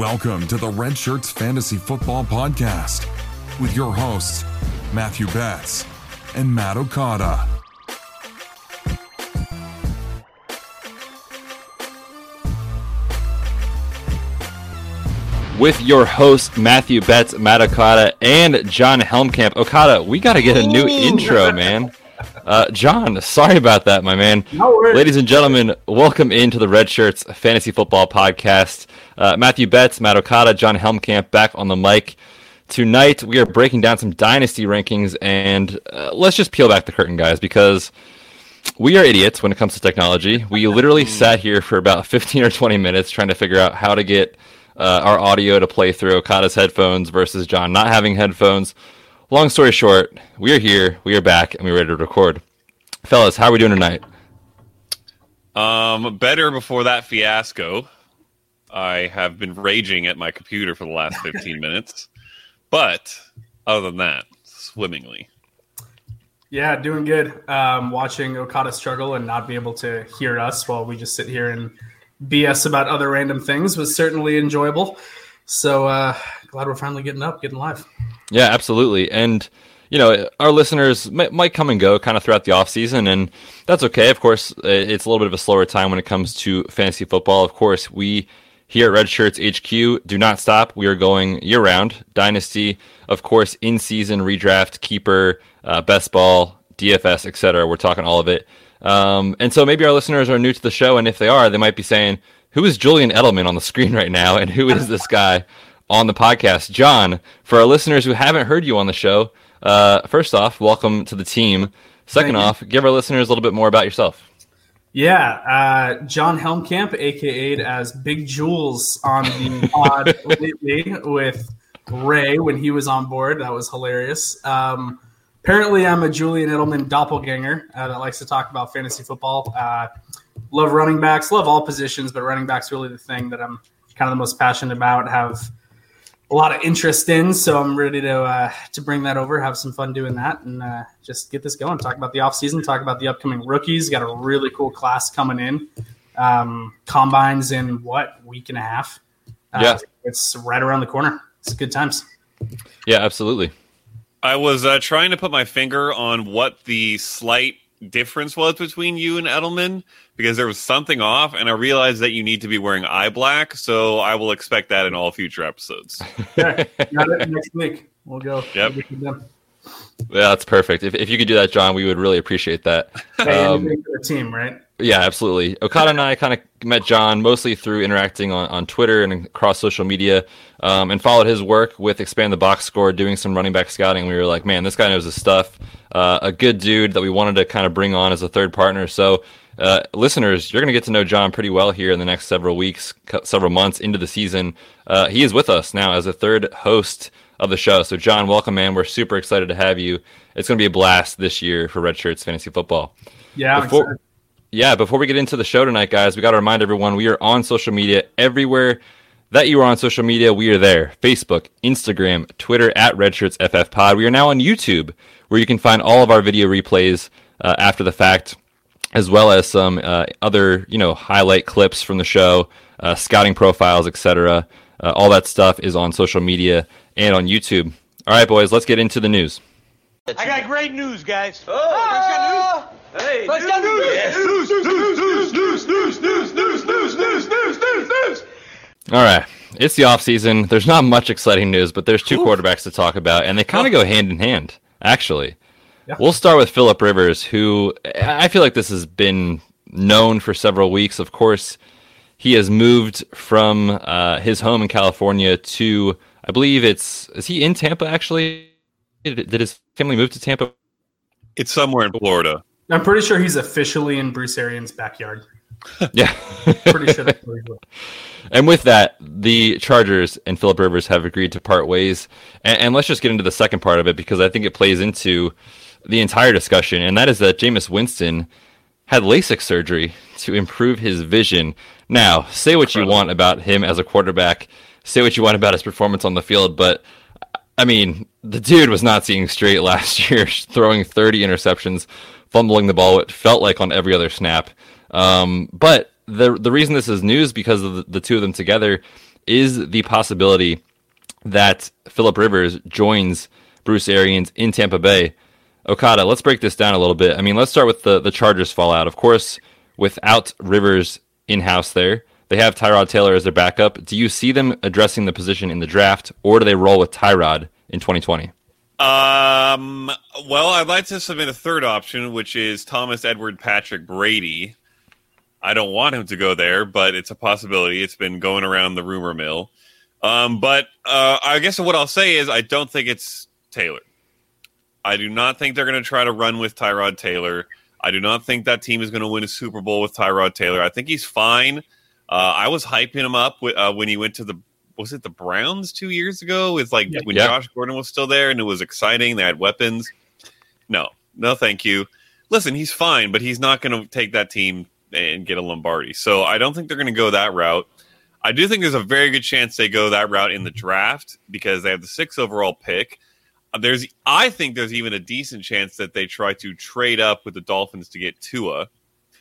Welcome to the Red Shirts Fantasy Football Podcast with your hosts, Matthew Betz and Matt Okada. With your host, Matthew Betz, Matt Okada, and Jon Helmkamp. Okada, we got to get a new intro, man. Uh, Jon, sorry about that, my man. No worries. Ladies and gentlemen, welcome into the Red Shirts Fantasy Football Podcast. Uh, Matthew Betz, Matt Okada, Jon Helmkamp back on the mic. Tonight, we are breaking down some dynasty rankings, and uh, let's just peel back the curtain, guys, because we are idiots when it comes to technology. We literally sat here for about 15 or 20 minutes trying to figure out how to get uh, our audio to play through Okada's headphones versus Jon not having headphones. Long story short, we are here, we are back, and we're ready to record. Fellas, how are we doing tonight? Um, better before that fiasco. I have been raging at my computer for the last 15 minutes. But other than that, swimmingly. Yeah, doing good. Um, watching Okada struggle and not be able to hear us while we just sit here and BS about other random things was certainly enjoyable. So uh, glad we're finally getting up, getting live. Yeah, absolutely. And you know, our listeners might, might come and go kind of throughout the off season, and that's okay. Of course, it's a little bit of a slower time when it comes to fantasy football. Of course, we here at Red Shirts HQ do not stop. We are going year round. Dynasty, of course, in season, redraft, keeper, uh, best ball, DFS, etc. We're talking all of it. Um, and so maybe our listeners are new to the show, and if they are, they might be saying, "Who is Julian Edelman on the screen right now, and who is this guy on the podcast?" Jon, for our listeners who haven't heard you on the show, uh, first off, welcome to the team. Second off, give our listeners a little bit more about yourself. Yeah, uh, Jon Helmkamp, aka as Big Jules on the pod lately with Ray when he was on board. That was hilarious. Um, apparently, I'm a Julian Edelman doppelganger uh, that likes to talk about fantasy football. Uh, love running backs, love all positions, but running backs really the thing that I'm kind of the most passionate about. Have a lot of interest in, so I'm ready to uh, to bring that over, have some fun doing that, and uh, just get this going. Talk about the off season, talk about the upcoming rookies. Got a really cool class coming in. Um, combines in what week and a half? Uh, Yeah. it's right around the corner. It's good times. Yeah, absolutely. I was uh, trying to put my finger on what the slight difference was between you and Edelman because there was something off, and I realized that you need to be wearing eye black. So I will expect that in all future episodes. Okay, got it next week. We'll go. Yep. We'll get to them. Yeah, that's perfect. If, if you could do that, Jon, we would really appreciate that. Um, for the team, right? Yeah, absolutely. Okada and I kind of met Jon mostly through interacting on, on Twitter and across social media, um, and followed his work with Expand the Box Score, doing some running back scouting. We were like, man, this guy knows his stuff. Uh, a good dude that we wanted to kind of bring on as a third partner. So, uh, listeners, you're going to get to know Jon pretty well here in the next several weeks, several months into the season. Uh, he is with us now as a third host of the show. So, Jon, welcome, man. We're super excited to have you. It's going to be a blast this year for Red Shirts Fantasy Football. Yeah. Before- Yeah, before we get into the show tonight, guys, we got to remind everyone we are on social media everywhere that you are on social media. We are there Facebook, Instagram, Twitter at RedshirtsFFPod. We are now on YouTube, where you can find all of our video replays uh, after the fact, as well as some uh, other, you know, highlight clips from the show, uh, scouting profiles, etc. Uh, all that stuff is on social media and on YouTube. All right, boys, let's get into the news. I got great news, guys. Oh, Hey, Let's go news. Yes. News, news, news, news, news, news, news, news, news, news, news, news, news. All right. It's the off season. There's not much exciting news, but there's two quarterbacks to talk about, and they kind of go hand in hand, actually. Yeah. We'll start with Philip Rivers, who I feel like this has been known for several weeks. Of course, he has moved from uh, his home in California to, I believe it's, is he in Tampa actually? Did, did his family move to Tampa? It's somewhere in Florida. I'm pretty sure he's officially in Bruce Arians' backyard. Yeah. Pretty sure that's where he's at. And with that, the Chargers and Philip Rivers have agreed to part ways. And, and let's just get into the second part of it because I think it plays into the entire discussion, and that is that Jameis Winston had LASIK surgery to improve his vision. Now, say what you want about him as a quarterback, say what you want about his performance on the field, but I mean, the dude was not seeing straight last year, throwing 30 interceptions, fumbling the ball. It felt like on every other snap. Um, but the the reason this is news because of the, the two of them together is the possibility that Philip Rivers joins Bruce Arians in Tampa Bay. Okada, let's break this down a little bit. I mean, let's start with the, the Chargers fallout. Of course, without Rivers in house there, they have Tyrod Taylor as their backup. Do you see them addressing the position in the draft, or do they roll with Tyrod in 2020? Um, well, I'd like to submit a third option, which is Thomas Edward Patrick Brady. I don't want him to go there, but it's a possibility. It's been going around the rumor mill. Um, but uh, I guess what I'll say is I don't think it's Taylor. I do not think they're going to try to run with Tyrod Taylor. I do not think that team is going to win a Super Bowl with Tyrod Taylor. I think he's fine. Uh, I was hyping him up uh, when he went to the was it the Browns two years ago? With like yeah. when yeah. Josh Gordon was still there and it was exciting. They had weapons. No, no, thank you. Listen, he's fine, but he's not going to take that team and get a Lombardi. So I don't think they're going to go that route. I do think there's a very good chance they go that route in the draft because they have the sixth overall pick. There's, I think there's even a decent chance that they try to trade up with the Dolphins to get Tua,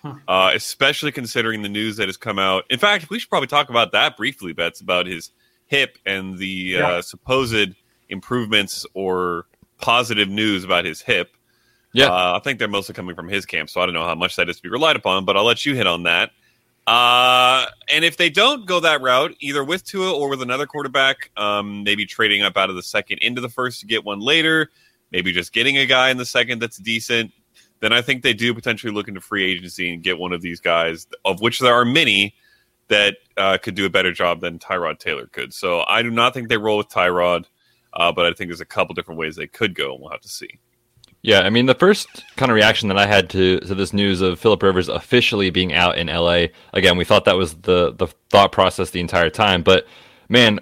huh. uh, especially considering the news that has come out. In fact, we should probably talk about that briefly, Betz, about his hip and the yeah. uh, supposed improvements or positive news about his hip. Yeah, uh, I think they're mostly coming from his camp, so I don't know how much that is to be relied upon, but I'll let you hit on that. Uh, and if they don't go that route, either with Tua or with another quarterback, um, maybe trading up out of the second into the first to get one later, maybe just getting a guy in the second that's decent, then I think they do potentially look into free agency and get one of these guys, of which there are many that uh, could do a better job than Tyrod Taylor could. So I do not think they roll with Tyrod, uh, but I think there's a couple different ways they could go, and we'll have to see. Yeah, I mean, the first kind of reaction that I had to, to this news of Philip Rivers officially being out in LA, again, we thought that was the, the thought process the entire time. But man,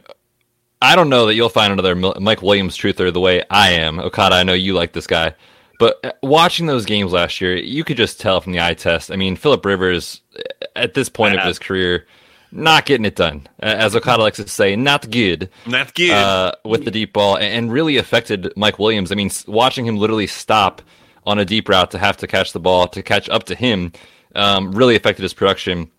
I don't know that you'll find another Mike Williams truther the way I am. Okada, I know you like this guy. But uh, watching those games last year, you could just tell from the eye test. I mean, Philip Rivers, at this point of his career, not getting it done. As Okada likes to say, not good. Not good. Uh, with the deep ball and really affected Mike Williams. I mean, watching him literally stop on a deep route to have to catch the ball, to catch up to him, um, really affected his production.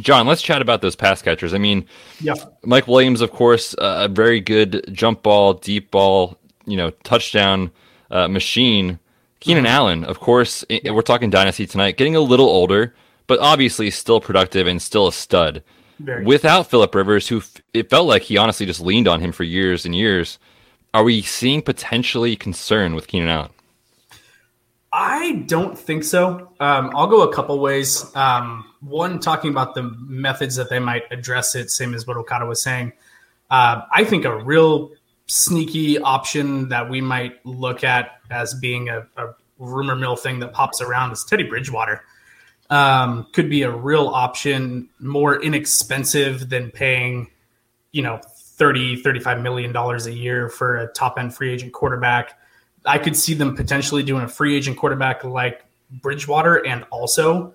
Jon, let's chat about those pass catchers. I mean, yeah. Mike Williams, of course, uh, a very good jump ball, deep ball, you know, touchdown uh, machine. Keenan mm-hmm. Allen, of course, we're talking dynasty tonight, getting a little older, but obviously still productive and still a stud. Very Without Philip Rivers, who f- it felt like he honestly just leaned on him for years and years, are we seeing potentially concern with Keenan Allen? I don't think so. Um, I'll go a couple ways. Um, one, talking about the methods that they might address it, same as what Okada was saying. Uh, I think a real sneaky option that we might look at as being a, a rumor mill thing that pops around is Teddy Bridgewater um, could be a real option, more inexpensive than paying, you know, 30, 35 million dollars a year for a top end free agent quarterback. I could see them potentially doing a free agent quarterback like Bridgewater and also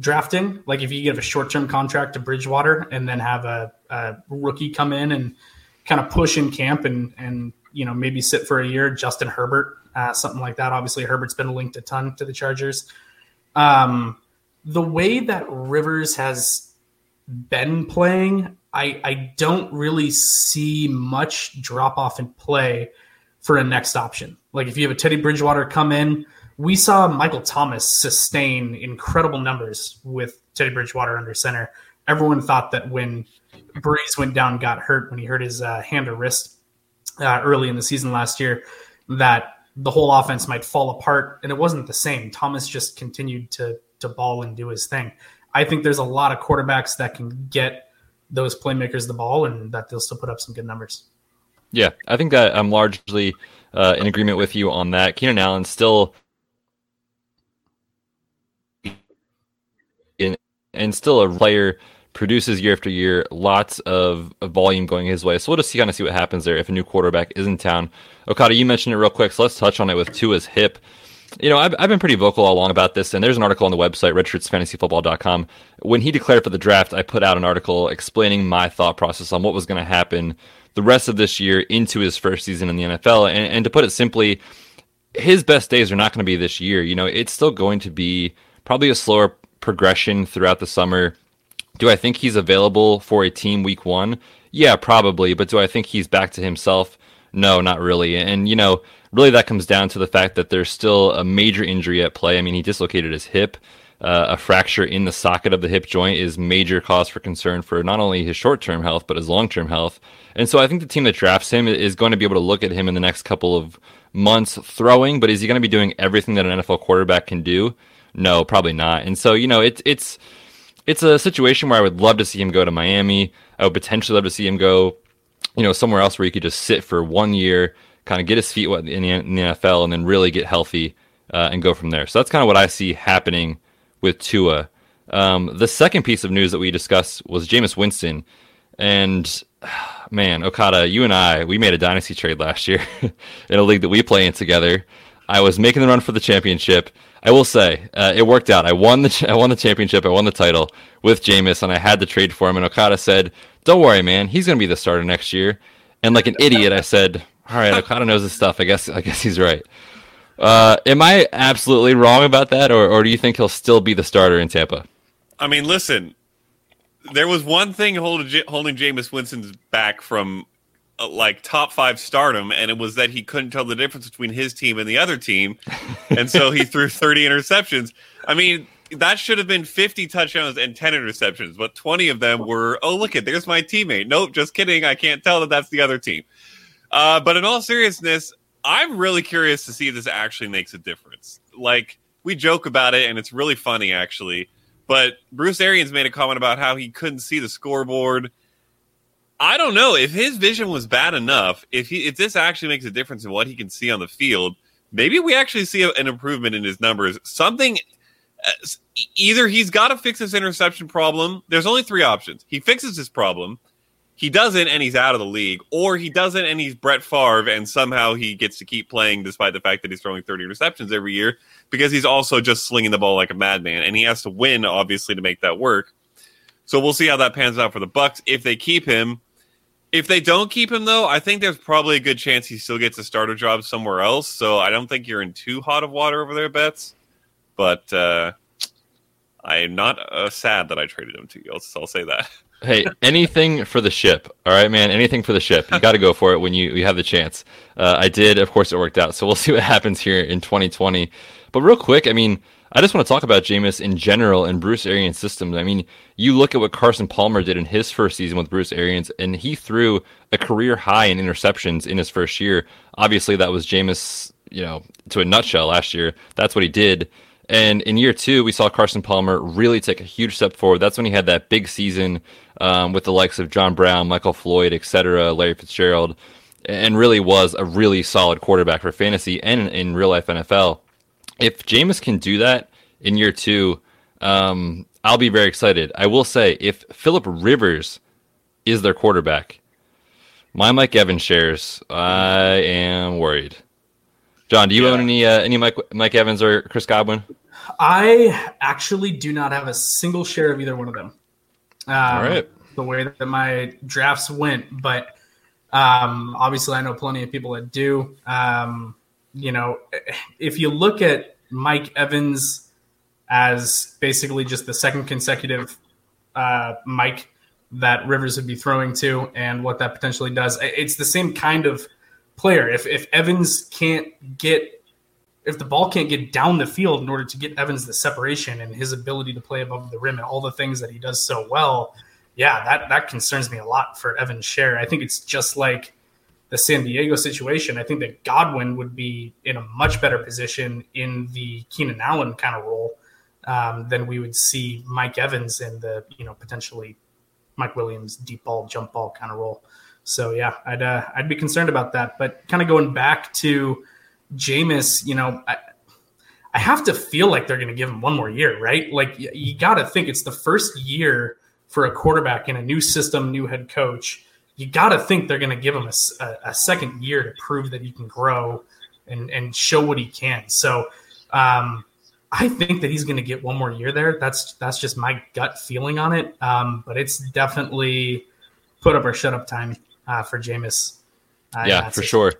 drafting. Like if you give a short term contract to Bridgewater and then have a, a, rookie come in and kind of push in camp and and you know maybe sit for a year, Justin Herbert, uh, something like that. Obviously, Herbert's been linked a ton to the Chargers. Um, the way that Rivers has been playing, I, I don't really see much drop off in play for a next option. Like if you have a Teddy Bridgewater come in, we saw Michael Thomas sustain incredible numbers with Teddy Bridgewater under center. Everyone thought that when Brees went down, got hurt when he hurt his uh, hand or wrist uh, early in the season last year, that the whole offense might fall apart, and it wasn't the same. Thomas just continued to to ball and do his thing. I think there's a lot of quarterbacks that can get those playmakers the ball and that they'll still put up some good numbers. Yeah, I think that I'm largely uh, in agreement with you on that. Keenan Allen still in, and still a player produces year after year, lots of, of volume going his way. So we'll just see, kind of see what happens there if a new quarterback is in town. Okada, you mentioned it real quick, so let's touch on it with Tua's hip you know, I've, I've been pretty vocal all along about this, and there's an article on the website, redshirtsfantasyfootball.com. When he declared for the draft, I put out an article explaining my thought process on what was going to happen the rest of this year into his first season in the NFL. And, and to put it simply, his best days are not going to be this year. You know, it's still going to be probably a slower progression throughout the summer. Do I think he's available for a team week one? Yeah, probably. But do I think he's back to himself? No, not really. And, you know, really that comes down to the fact that there's still a major injury at play. I mean, he dislocated his hip. Uh, a fracture in the socket of the hip joint is major cause for concern for not only his short-term health but his long-term health. And so I think the team that drafts him is going to be able to look at him in the next couple of months throwing, but is he going to be doing everything that an NFL quarterback can do? No, probably not. And so, you know, it's it's it's a situation where I would love to see him go to Miami. I would potentially love to see him go, you know, somewhere else where he could just sit for one year, kind of get his feet wet in the, the NFL, and then really get healthy uh, and go from there. So that's kind of what I see happening with Tua. Um, the second piece of news that we discussed was Jameis Winston, and man, Okada, you and I, we made a dynasty trade last year in a league that we play in together. I was making the run for the championship. I will say uh, it worked out. I won the I won the championship. I won the title with Jameis, and I had to trade for him. And Okada said, "Don't worry, man. He's going to be the starter next year." And like an idiot, I said, "All right, Okada knows his stuff. I guess I guess he's right." Uh, am I absolutely wrong about that, or or do you think he'll still be the starter in Tampa? I mean, listen, there was one thing holding holding Jameis Winston's back from uh, like top five stardom, and it was that he couldn't tell the difference between his team and the other team, and so he threw 30 interceptions. I mean, that should have been 50 touchdowns and 10 interceptions, but 20 of them were, oh look it, there's my teammate. Nope, just kidding. I can't tell that that's the other team. Uh, but in all seriousness, I'm really curious to see if this actually makes a difference. Like we joke about it, and it's really funny actually. But Bruce Arians made a comment about how he couldn't see the scoreboard I don't know if his vision was bad enough. If he if this actually makes a difference in what he can see on the field, maybe we actually see an improvement in his numbers. Something uh, either he's got to fix his interception problem. There's only three options. He fixes his problem, he doesn't, and he's out of the league, or he doesn't and he's Brett Favre, and somehow he gets to keep playing despite the fact that he's throwing 30 receptions every year because he's also just slinging the ball like a madman, and he has to win obviously to make that work. So we'll see how that pans out for the Bucs if they keep him. If they don't keep him though, I think there's probably a good chance he still gets a starter job somewhere else. So I don't think you're in too hot of water over there, Betz. But uh, I am not uh, sad that I traded him to you. I'll, I'll say that. hey, anything for the ship. All right, man. Anything for the ship. You got to go for it when you, you have the chance. Uh, I did. Of course, it worked out. So we'll see what happens here in 2020. But real quick, I mean, I just want to talk about Jameis in general and Bruce Arians' systems. I mean, you look at what Carson Palmer did in his first season with Bruce Arians, and he threw a career high in interceptions in his first year. Obviously, that was Jameis, you know, to a nutshell last year. That's what he did. And in year two, we saw Carson Palmer really take a huge step forward. That's when he had that big season um, with the likes of John Brown, Michael Floyd, etc., Larry Fitzgerald, and really was a really solid quarterback for fantasy and in, real life NFL if Jameis can do that in year two, um, I'll be very excited. I will say, if Philip Rivers is their quarterback, my Mike Evans shares, I am worried. Jon, do you yeah. own any uh, any Mike Mike Evans or Chris Godwin? I actually do not have a single share of either one of them. Um, All right. The way that my drafts went, but um, obviously I know plenty of people that do. Um, you know, if you look at Mike Evans as basically just the second consecutive uh, Mike that Rivers would be throwing to and what that potentially does, it's the same kind of player. If, if Evans can't get, if the ball can't get down the field in order to get Evans the separation and his ability to play above the rim and all the things that he does so well, yeah, that, that concerns me a lot for Evans' share. I think it's just like the San Diego situation, I think that Godwin would be in a much better position in the Keenan Allen kind of role um, than we would see Mike Evans in the you know potentially Mike Williams deep ball jump ball kind of role. So yeah, I'd uh, I'd be concerned about that. But kind of going back to Jameis, you know, I, I have to feel like they're going to give him one more year, right? Like you, you got to think it's the first year for a quarterback in a new system, new head coach you got to think they're going to give him a, a, a, second year to prove that he can grow and, and show what he can. So um, I think that he's going to get one more year there. That's that's just my gut feeling on it. Um, but it's definitely put up or shut up time uh, for Jameis. Uh, yeah, for it. sure.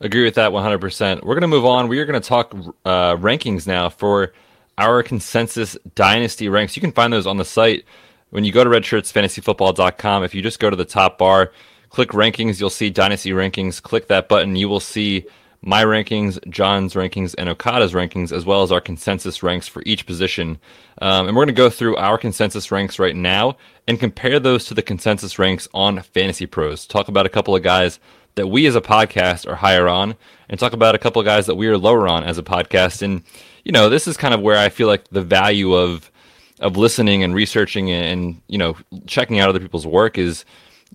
Agree with that 100%. We're going to move on. We are going to talk uh, rankings now for our consensus dynasty ranks. You can find those on the site when you go to redshirtsfantasyfootball.com, if you just go to the top bar, click rankings, you'll see dynasty rankings. Click that button, you will see my rankings, Jon's rankings, and Okada's rankings, as well as our consensus ranks for each position. Um, and we're going to go through our consensus ranks right now and compare those to the consensus ranks on Fantasy Pros. Talk about a couple of guys that we as a podcast are higher on, and talk about a couple of guys that we are lower on as a podcast. And you know, this is kind of where I feel like the value of of listening and researching and you know checking out other people's work is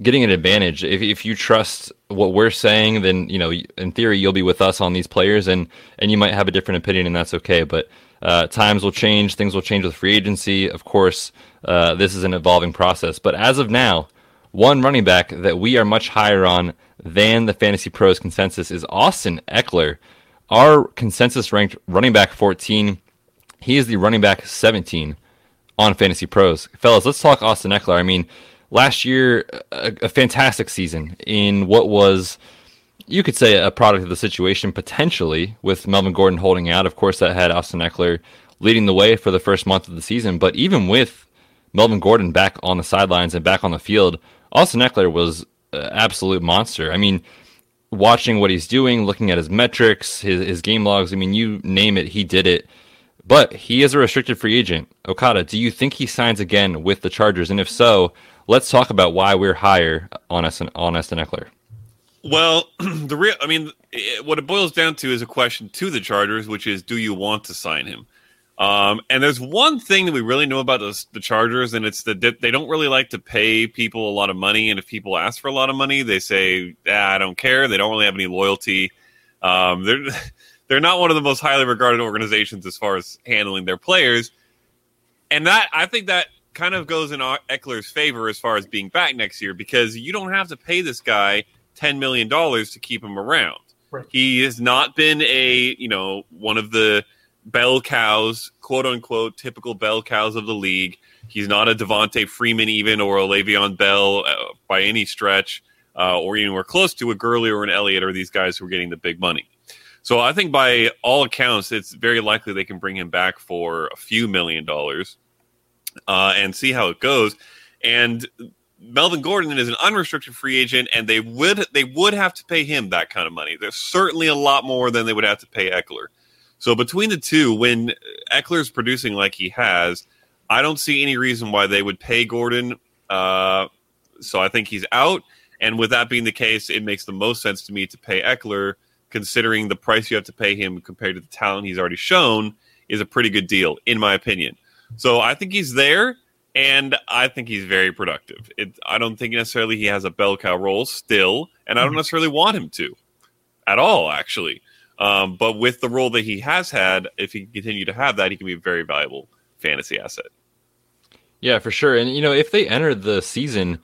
getting an advantage. If, if you trust what we're saying, then you know, in theory, you'll be with us on these players, and and you might have a different opinion, and that's okay. But uh, times will change, things will change with free agency. Of course, uh, this is an evolving process. But as of now, one running back that we are much higher on than the Fantasy Pros consensus is Austin Ekeler, Our consensus ranked running back 14. He is the running back 17 on Fantasy Pros. Fellas, let's talk Austin Ekeler. I mean, last year, a, a, fantastic season in what was, you could say, a product of the situation potentially with Melvin Gordon holding out. Of course, that had Austin Ekeler leading the way for the first month of the season. But even with Melvin Gordon back on the sidelines and back on the field, Austin Ekeler was an absolute monster. I mean, watching what he's doing, looking at his metrics, his, his game logs, I mean, you name it, he did it. But he is a restricted free agent. Okada, do you think he signs again with the Chargers? And if so, let's talk about why we're higher on us on Austin Ekeler. Well, the real, I mean, it, what it boils down to is a question to the Chargers, which is, do you want to sign him? Um, and there's one thing that we really know about the, the Chargers, and it's that they don't really like to pay people a lot of money. And if people ask for a lot of money, they say, ah, "I don't care." They don't really have any loyalty. Um, they're they're not one of the most highly regarded organizations as far as handling their players. And that I think that kind of goes in Ekeler's favor as far as being back next year because you don't have to pay this guy ten million dollars to keep him around. Right. He has not been a you know one of the bell cows, quote unquote, typical bell cows of the league. He's not a Devonta Freeman even or a Le'Veon Bell uh, by any stretch, uh, or anywhere close to a Gurley or an Elliott or these guys who are getting the big money. So I think by all accounts, it's very likely they can bring him back for a few million dollars uh, and see how it goes. And Melvin Gordon is an unrestricted free agent, and they would they would have to pay him that kind of money. There's certainly a lot more than they would have to pay Ekeler. So between the two, when Ekeler's producing like he has, I don't see any reason why they would pay Gordon. Uh, so I think he's out. And with that being the case, it makes the most sense to me to pay Ekeler, considering the price you have to pay him compared to the talent he's already shown is a pretty good deal, in my opinion. So I think he's there, and I think he's very productive. It, I don't think necessarily he has a bell cow role still, and I don't mm-hmm. necessarily want him to at all, actually. Um, but with the role that he has had, if he can continue to have that, he can be a very valuable fantasy asset. Yeah, for sure. And you know, if they enter the season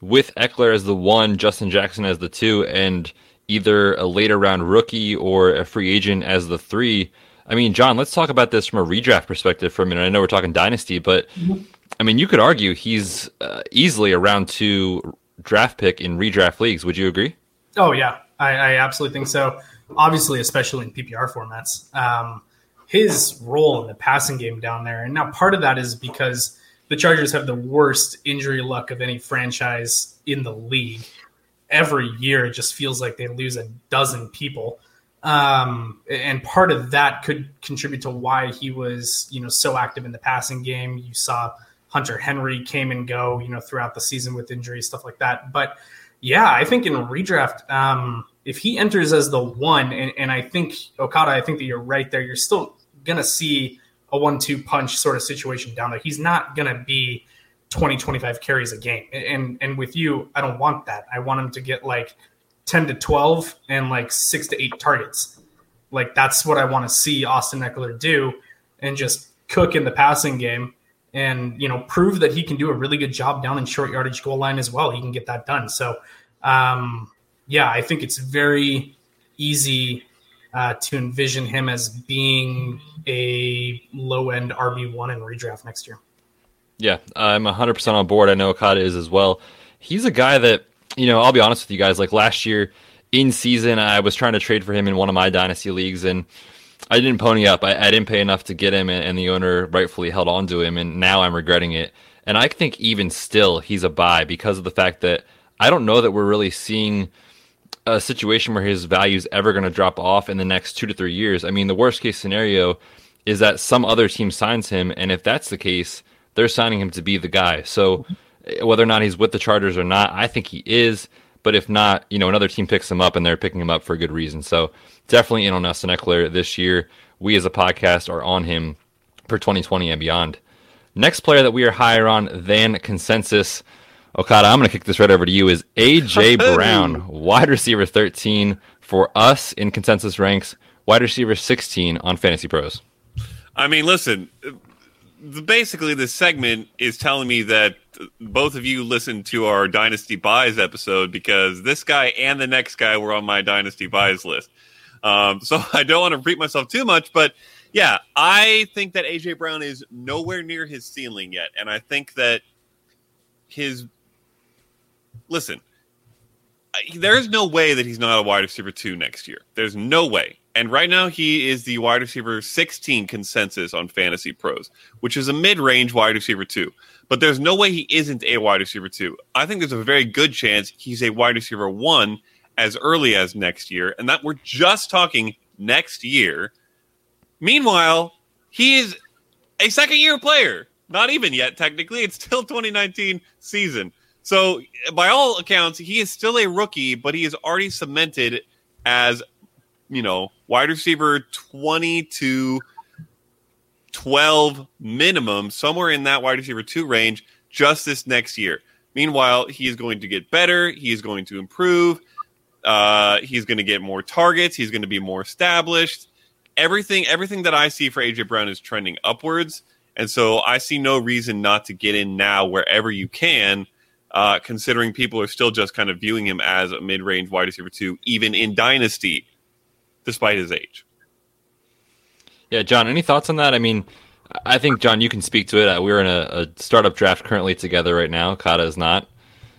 with Ekeler as the one, Justin Jackson as the two, and either a later round rookie or a free agent as the three, I mean, Jon, let's talk about this from a redraft perspective for a minute. I know we're talking dynasty, but mm-hmm. I mean, you could argue he's uh, easily a round two draft pick in redraft leagues. Would you agree? Oh yeah, I, I absolutely think so. Obviously, especially in PPR formats, um, his role in the passing game down there, and now part of that is because the Chargers have the worst injury luck of any franchise in the league. Every year, it just feels like they lose a dozen people. Um, and part of that could contribute to why he was, you know, so active in the passing game. You saw Hunter Henry came and go, you know, throughout the season with injuries, stuff like that. But yeah, I think in redraft, um, if he enters as the one, and, and I think Okada, I think that you're right there. You're still gonna see a one-two punch sort of situation down there. He's not gonna be 20, 25 carries a game. And and with you, I don't want that. I want him to get like 10 to 12 and like six to eight targets. Like that's what I want to see Austin Ekeler do and just cook in the passing game and, you know, prove that he can do a really good job down in short yardage goal line as well. He can get that done. So, um, yeah, I think it's very easy uh, to envision him as being a low end RB1 in redraft next year. Yeah, I'm 100% on board. I know Okada is as well. He's a guy that you know, I'll be honest with you guys. Like last year in season, I was trying to trade for him in one of my dynasty leagues, and I didn't pony up. I, I didn't pay enough to get him, and, and, the owner rightfully held on to him, and now I'm regretting it. And I think even still, he's a buy because of the fact that I don't know that we're really seeing a situation where his value is ever going to drop off in the next two to three years. I mean, the worst case scenario is that some other team signs him, and if that's the case, they're signing him to be the guy. So whether or not he's with the Chargers or not, I think he is. But if not, you know, another team picks him up and they're picking him up for a good reason. So definitely in on Austin Ekeler this year. We as a podcast are on him for 2020 and beyond. Next player that we are higher on than consensus, Okada, I'm going to kick this right over to you, is A.J. Brown, wide receiver 13 for us in consensus ranks, wide receiver 16 on Fantasy Pros. I mean, listen, basically, this segment is telling me that both of you listened to our Dynasty Buys episode because this guy and the next guy were on my Dynasty Buys list. Um, so I don't want to repeat myself too much, but yeah, I think that AJ Brown is nowhere near his ceiling yet, and I think that his listen, there's no way that he's not a wide receiver two next year. There's no way. And right now, he is the wide receiver 16 consensus on Fantasy Pros, which is a mid range wide receiver two. But there's no way he isn't a wide receiver two. I think there's a very good chance he's a wide receiver one as early as next year. And that we're just talking next year. Meanwhile, he is a second year player. Not even yet, technically. It's still 2019 season. So, by all accounts, he is still a rookie, but he is already cemented as, you know, wide receiver 20 to 12 minimum, somewhere in that wide receiver two range, just this next year. Meanwhile, he is going to get better. He is going to improve. Uh, he's going to get more targets. He's going to be more established. Everything, everything that I see for AJ Brown is trending upwards, and so I see no reason not to get in now wherever you can. Uh, considering people are still just kind of viewing him as a mid-range wide receiver two, even in dynasty, despite his age. Yeah, Jon, any thoughts on that? I mean, I think Jon, you can speak to it. We're in a, a startup draft currently together right now. Kata is not.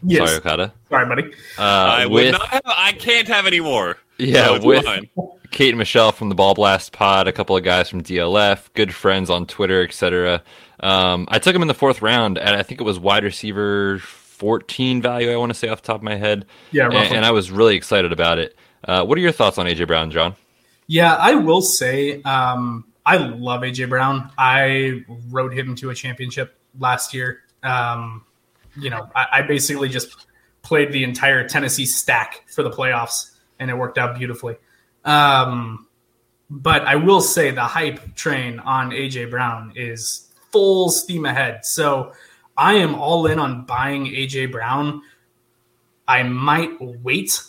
Yes. Sorry, Okada. Sorry, buddy. Uh, I with, would not have, I can't have any more. Yeah, So with fine. Kate and Michelle from the Ball Blast Pod, a couple of guys from DLF, good friends on Twitter, etc. Um, I took him in the fourth round, and I think it was wide receiver 14 value. I want to say off the top of my head. Yeah, and, and I was really excited about it. Uh, what are your thoughts on AJ Brown, Jon? Yeah, I will say um, I love AJ Brown. I rode him to a championship last year. Um, you know, I, I basically just played the entire Tennessee stack for the playoffs, and it worked out beautifully. Um, but I will say the hype train on AJ Brown is full steam ahead. So I am all in on buying AJ Brown. I might wait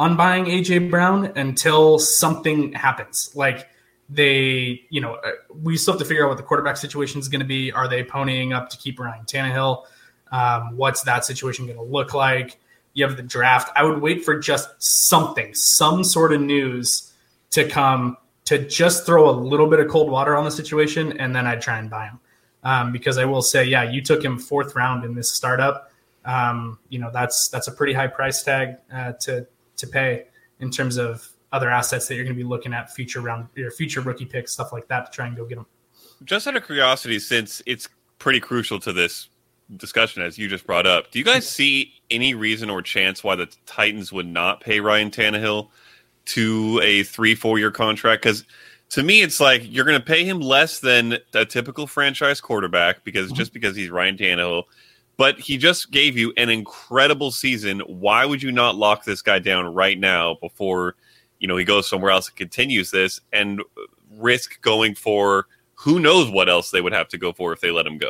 on buying AJ Brown until something happens. Like they, you know, uh, we still have to figure out what the quarterback situation is going to be. Are they ponying up to keep Ryan Tannehill? Um, what's that situation going to look like? You have the draft. I would wait for just something, some sort of news to come to just throw a little bit of cold water on the situation, and then I'd try and buy him. Um, because I will say, yeah, you took him fourth round in this startup. Um, you know, that's that's a pretty high price tag uh, to to pay in terms of other assets that you're going to be looking at future round your future rookie picks, stuff like that, to try and go get them. Just out of curiosity, since it's pretty crucial to this discussion, as you just brought up, do you guys see any reason or chance why the Titans would not pay Ryan Tannehill to a three, four year contract? Because to me, it's like you're going to pay him less than a typical franchise quarterback because mm-hmm. just because he's Ryan Tannehill. But he just gave you an incredible season. Why would you not lock this guy down right now before you know he goes somewhere else and continues this and risk going for who knows what else they would have to go for if they let him go?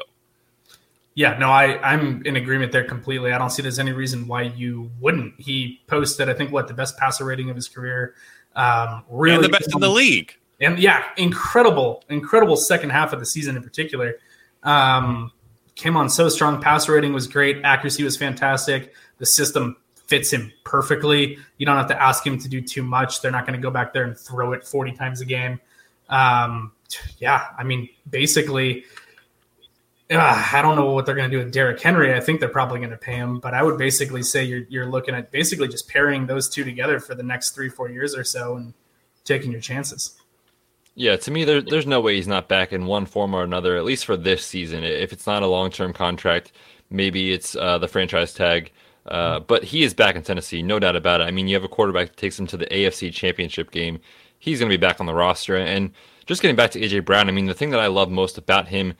Yeah, no, I, I'm in agreement there completely. I don't see there's any reason why you wouldn't. He posted, I think, what the best passer rating of his career. Um, really, and the best in the league. and yeah, incredible, incredible second half of the season in particular. Um, came on so strong. Passer rating was great. Accuracy was fantastic. The system fits him perfectly. You don't have to ask him to do too much. They're not going to go back there and throw it 40 times a game. Um, yeah, I mean, basically, uh, I don't know what they're going to do with Derrick Henry. I think they're probably going to pay him, but I would basically say you're you're looking at basically just pairing those two together for the next three four years or so and taking your chances. Yeah, to me, there, there's no way he's not back in one form or another, at least for this season. If it's not a long term contract, maybe it's uh, the franchise tag. Uh, but he is back in Tennessee, no doubt about it. I mean, you have a quarterback that takes him to the AFC Championship game. He's going to be back on the roster. And just getting back to AJ Brown, I mean, the thing that I love most about him,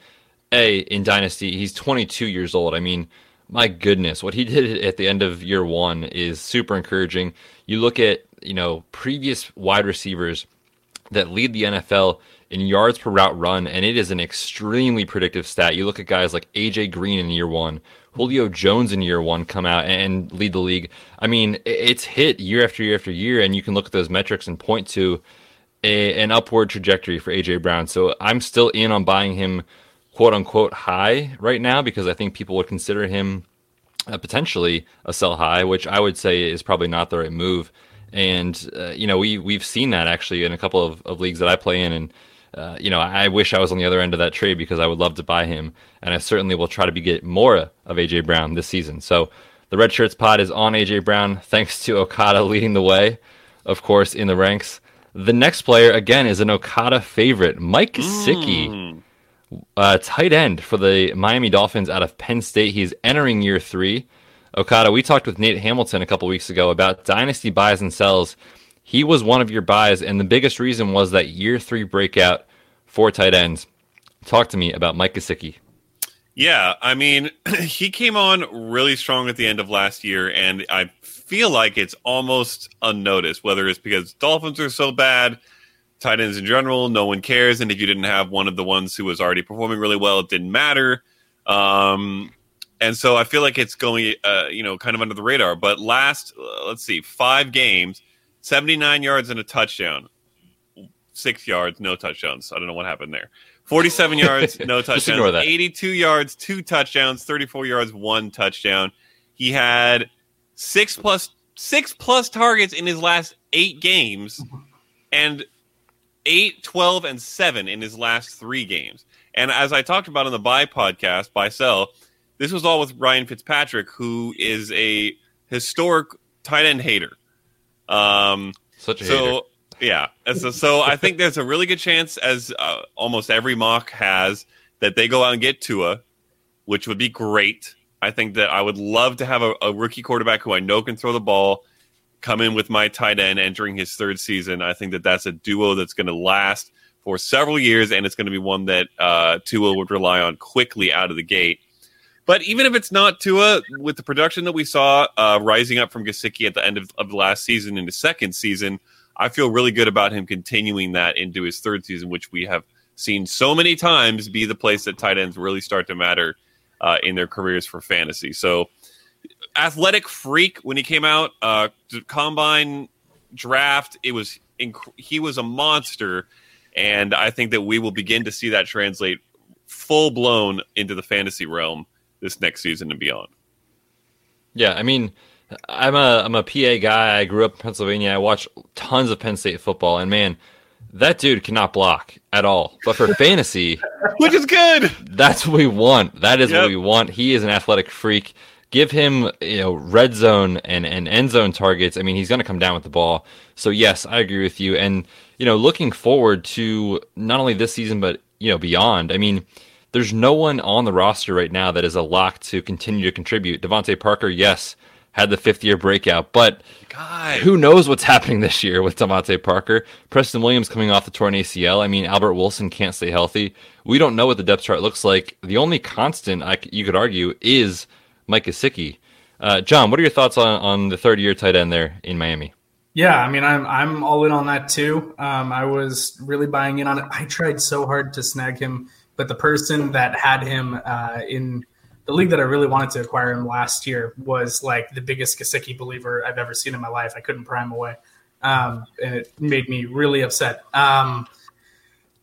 A, in Dynasty, he's 22 years old. I mean, my goodness, what he did at the end of year one is super encouraging. You look at, you know, previous wide receivers that lead the NFL in yards per route run, and it is an extremely predictive stat. You look at guys like AJ Green in year one, Julio Jones in year one come out and lead the league. I mean, it's hit year after year after year, and you can look at those metrics and point to a, an upward trajectory for AJ Brown. So I'm still in on buying him, quote unquote, high right now because I think people would consider him uh, potentially a sell high, which I would say is probably not the right move. And uh, you know, we we've seen that actually in a couple of, of leagues that I play in, and uh, you know, I wish I was on the other end of that trade because I would love to buy him, and I certainly will try to be, get more of AJ Brown this season. So the Red Shirts pod is on AJ Brown, thanks to Okada leading the way, of course, in the ranks. The next player again is an Okada favorite, Mike Gesicki, mm. uh, tight end for the Miami Dolphins out of Penn State. He's entering year three. Okada, we talked with Nate Hamilton a couple weeks ago about dynasty buys and sells he was one of your buys, and the biggest reason was that year three breakout for tight ends. Talk to me about Mike Gesicki. Yeah, I mean, he came on really strong at the end of last year, and I feel like it's almost unnoticed, whether it's because Dolphins are so bad, tight ends in general, no one cares. And if you didn't have one of the ones who was already performing really well, it didn't matter. Um, and so I feel like it's going, uh, you know, kind of under the radar. But last, uh, let's see, five games, 79 yards and a touchdown. Six yards, no touchdowns. I don't know what happened there. 47 yards, no touchdowns. 82 yards, two touchdowns. 34 yards, one touchdown. He had six plus six plus targets in his last eight games, and eight, 12, and seven in his last three games. And as I talked about on the Buy podcast, Buy Sell, this was all with Ryan Fitzpatrick, who is a historic tight end hater. Um, Such a so, hater. Yeah. So, so I think there's a really good chance, as uh, almost every mock has, that they go out and get Tua, which would be great. I think that I would love to have a, a rookie quarterback who I know can throw the ball come in with my tight end entering his third season. I think that that's a duo that's going to last for several years, and it's going to be one that uh, Tua would rely on quickly out of the gate. But even if it's not Tua, with the production that we saw uh, rising up from Gesicki at the end of, of the last season in the second season, I feel really good about him continuing that into his third season, which we have seen so many times be the place that tight ends really start to matter uh, in their careers for fantasy. So, athletic freak when he came out, uh, combine draft, it was inc- he was a monster, and I think that we will begin to see that translate full blown into the fantasy realm this next season and beyond. Yeah, I mean, I'm a I'm a PA guy. I grew up in Pennsylvania. I watch tons of Penn State football, and man, that dude cannot block at all. But for fantasy, which is good, that's what we want. That is yep. what we want. He is an athletic freak. Give him, you know, red zone and, and end zone targets. I mean, he's going to come down with the ball. So yes, I agree with you. And you know, looking forward to not only this season but you know beyond. I mean, there's no one on the roster right now that is a lock to continue to contribute. DeVante Parker, yes, had the fifth year breakout, but God. who knows what's happening this year with DeVante Parker? Preston Williams coming off the torn ACL. I mean, Albert Wilson can't stay healthy. We don't know what the depth chart looks like. The only constant I, you could argue is Mike Gesicki. Uh, Jon, what are your thoughts on, on the third year tight end there in Miami? Yeah, I mean, I'm I'm all in on that too. Um, I was really buying in on it. I tried so hard to snag him but the person that had him uh, in the league that I really wanted to acquire him last year was like the biggest Gesicki believer I've ever seen in my life. I couldn't pry him away, um, and it made me really upset. Um,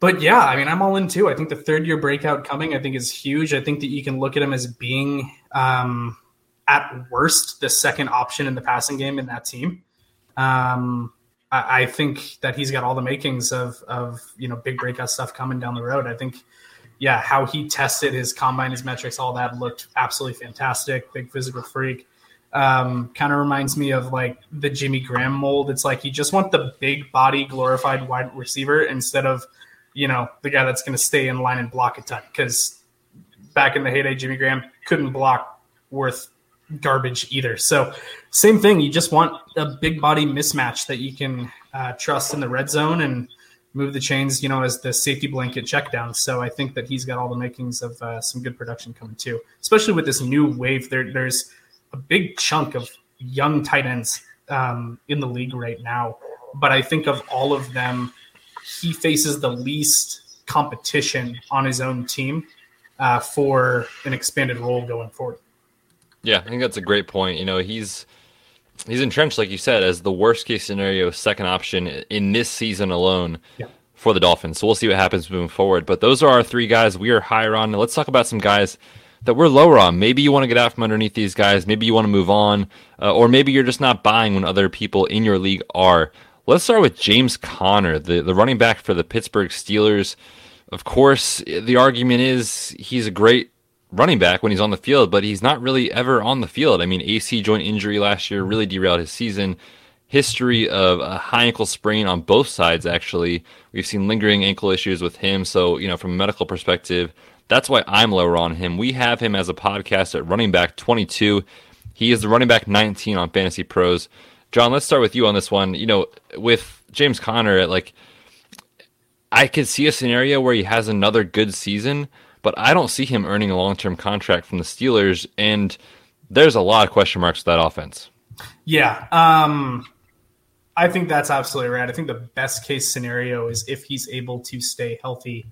but yeah, I mean, I'm all in too. I think the third year breakout coming, I think, is huge. I think that you can look at him as being, um, at worst, the second option in the passing game in that team. Um, I, I, think that he's got all the makings of, of you know big breakout stuff coming down the road. I think yeah, how he tested his combine, his metrics, all that looked absolutely fantastic. Big physical freak. Um, kind of reminds me of like the Jimmy Graham mold. It's like you just want the big body glorified wide receiver instead of you know, the guy that's going to stay in line and block a ton. Because back in the heyday, Jimmy Graham couldn't block worth garbage either. So, same thing. You just want a big body mismatch that you can uh, trust in the red zone and move the chains, you know, as the safety blanket check down. So I think that he's got all the makings of uh, some good production coming too, especially with this new wave. There, there's a big chunk of young tight ends um, in the league right now, but I think of all of them, he faces the least competition on his own team uh, for an expanded role going forward. Yeah, I think that's a great point. You know, he's he's entrenched, like you said, as the worst case scenario second option in this season alone yeah. for the Dolphins. So we'll see what happens moving forward. But those are our three guys we are higher on. Now let's talk about some guys that we're lower on. Maybe you want to get out from underneath these guys. Maybe you want to move on, uh, or maybe you're just not buying when other people in your league are. Let's start with James Conner, the, the running back for the Pittsburgh Steelers. Of course, the argument is he's a great running back when he's on the field, but he's not really ever on the field. I mean, AC joint injury last year really derailed his season. History of a high ankle sprain on both sides, actually. We've seen lingering ankle issues with him. So, you know, from a medical perspective, that's why I'm lower on him. We have him as a podcast at running back 22. He is the running back 19 on Fantasy Pros. Jon, let's start with you on this one. You know, with James Conner, like, I could see a scenario where he has another good season but I don't see him earning a long term contract from the Steelers. And there's a lot of question marks with that offense. Yeah. Um, I think that's absolutely right. I think the best case scenario is if he's able to stay healthy,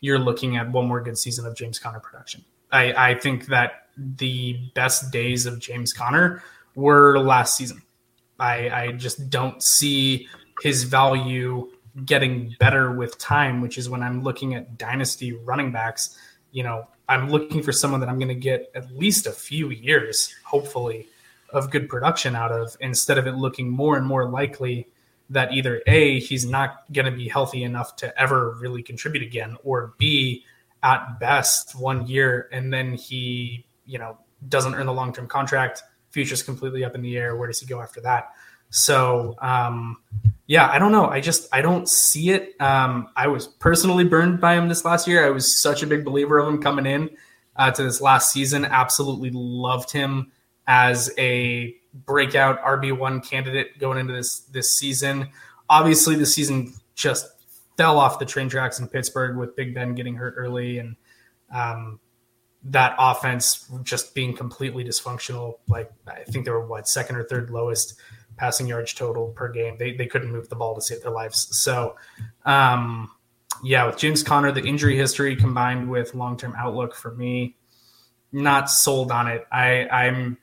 you're looking at one more good season of James Conner production. I, I think that the best days of James Conner were last season. I, I just don't see his value getting better with time, which is when I'm looking at dynasty running backs you know, I'm looking for someone that I'm going to get at least a few years, hopefully, of good production out of, instead of it looking more and more likely that either A, he's not going to be healthy enough to ever really contribute again, or B, at best one year and then he, you know, doesn't earn the long term contract, future's completely up in the air. Where does he go after that? So, um, yeah, I don't know. I just I don't see it. Um, I was personally burned by him this last year. I was such a big believer of him coming in uh, to this last season. Absolutely loved him as a breakout RB one candidate going into this this season. Obviously, the season just fell off the train tracks in Pittsburgh with Big Ben getting hurt early and um, that offense just being completely dysfunctional. Like I think they were what second or third lowest passing yards total per game. They, they couldn't move the ball to save their lives. So, um, yeah, with James Conner, the injury history combined with long term outlook for me, not sold on it. I, I'm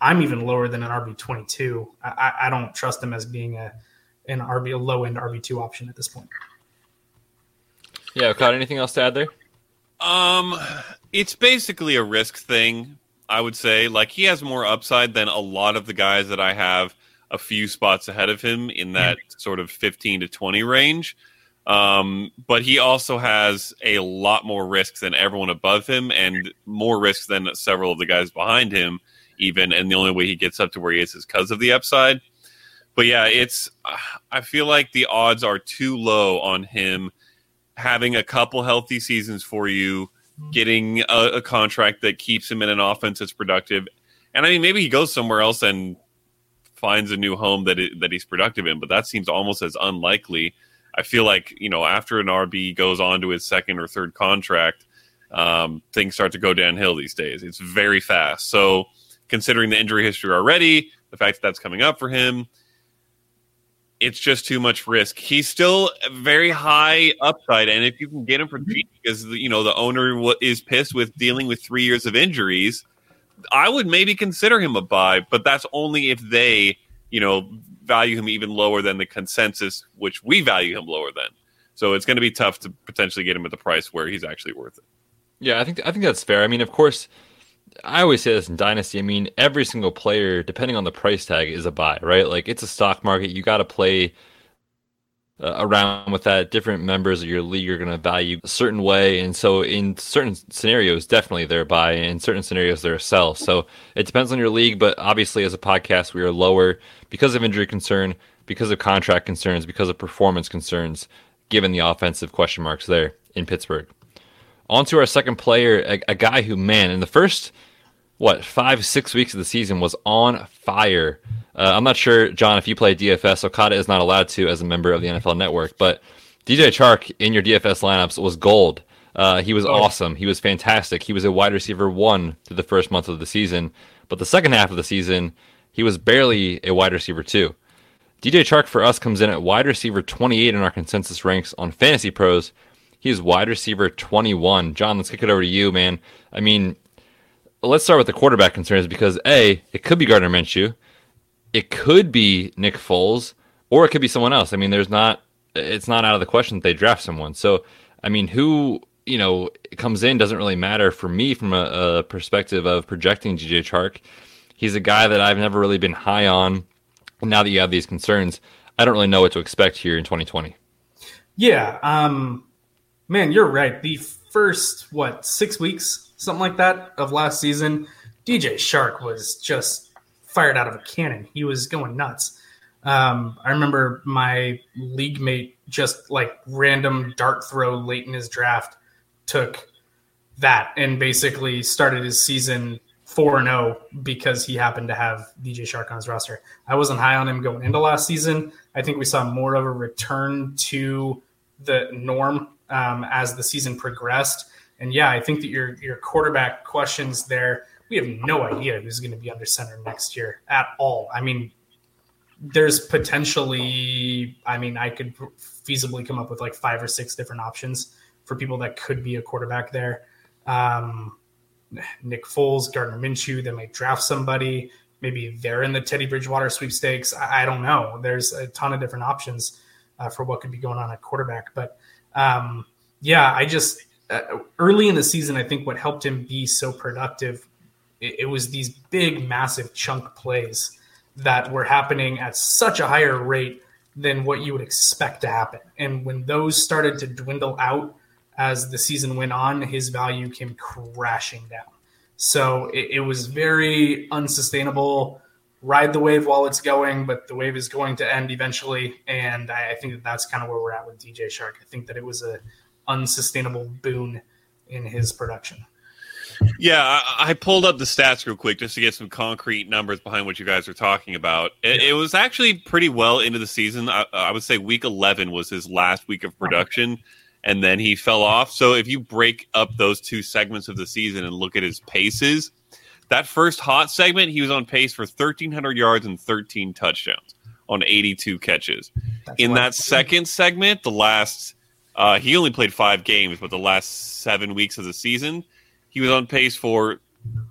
I'm even lower than an RB twenty two. I, I don't trust him as being a an RB a low end RB two option at this point. Yeah, Caught anything else to add there? Um, it's basically a risk thing. I would say like he has more upside than a lot of the guys that I have a few spots ahead of him in that sort of 15 to 20 range. Um, but he also has a lot more risks than everyone above him and more risks than several of the guys behind him, even. And the only way he gets up to where he is is because of the upside. But yeah, it's, I feel like the odds are too low on him having a couple healthy seasons for you, getting a, a contract that keeps him in an offense that's productive. And I mean, maybe he goes somewhere else and finds a new home that it, that he's productive in, but that seems almost as unlikely. I feel like you know after an RB goes on to his second or third contract, um, things start to go downhill these days. It's very fast. So considering the injury history already, the fact that that's coming up for him, it's just too much risk. He's still very high upside, and if you can get him for cheap, because you know the owner is pissed with dealing with three years of injuries I would maybe consider him a buy, but that's only if they, you know, value him even lower than the consensus, which we value him lower than. So it's going to be tough to potentially get him at the price where he's actually worth it. Yeah, I think I think that's fair. I mean, of course, I always say this in Dynasty. I mean, every single player, depending on the price tag, is a buy, right? Like it's a stock market. You got to play uh, around with that. Different members of your league are going to value a certain way, and so in certain scenarios, definitely they're buy. In certain scenarios, they're a sell. So it depends on your league, but obviously, as a podcast, we are lower because of injury concern, because of contract concerns, because of performance concerns. given the offensive question marks there in Pittsburgh. On to our second player, a, a guy who, man, in the first what five six weeks of the season was on fire. Uh, I'm not sure, Jon, if you play DFS. Okada is not allowed to as a member of the NFL Network, but DJ Chark in your DFS lineups was gold. Uh, he was oh. awesome. He was fantastic. He was a wide receiver one through the first month of the season, but the second half of the season, he was barely a wide receiver two. DJ Chark for us comes in at wide receiver 28 in our consensus ranks on Fantasy Pros. He is wide receiver 21. Jon, let's kick it over to you, man. I mean, let's start with the quarterback concerns because A, it could be Gardner Minshew, it could be Nick Foles, or it could be someone else. I mean, there's not, it's not out of the question that they draft someone. So, I mean, who you know comes in doesn't really matter for me from a, a perspective of projecting DJ Chark. He's a guy that I've never really been high on. Now that you have these concerns, I don't really know what to expect here in 2020. Yeah, um, man, you're right. The first what six weeks, something like that, of last season, DJ Chark was just fired out of a cannon. He was going nuts. Um, I remember my league mate just like random dart throw late in his draft took that and basically started his season 4 0 because he happened to have DJ Chark on his roster. I wasn't high on him going into last season. I think we saw more of a return to the norm um, as the season progressed. And yeah, I think that your your quarterback questions there, we have no idea who's going to be under center next year at all. I mean, there's potentially, I mean, I could feasibly come up with like five or six different options for people that could be a quarterback there. Um, Nick Foles, Gardner Minshew, they might draft somebody. Maybe they're in the Teddy Bridgewater sweepstakes. I, I don't know. There's a ton of different options uh, for what could be going on at quarterback. But um, yeah, I just uh, early in the season, I think what helped him be so productive, it, it was these big, massive chunk plays that were happening at such a higher rate than what you would expect to happen. And when those started to dwindle out as the season went on, his value came crashing down. So it, it, was very unsustainable. Ride the wave while it's going, but the wave is going to end eventually. And I, I think that that's kind of where we're at with DJ Chark. I think that it was a unsustainable boon in his production. Yeah, I, I, pulled up the stats real quick just to get some concrete numbers behind what you guys are talking about. It, yeah. it was actually pretty well into the season. I, I, would say week 11 was his last week of production and then he fell off. So if you break up those two segments of the season and look at his paces, that first hot segment, he was on pace for 1,300 yards and 13 touchdowns on 82 catches. That's In that second segment, the last, uh, he only played five games, but the last seven weeks of the season, he was on pace for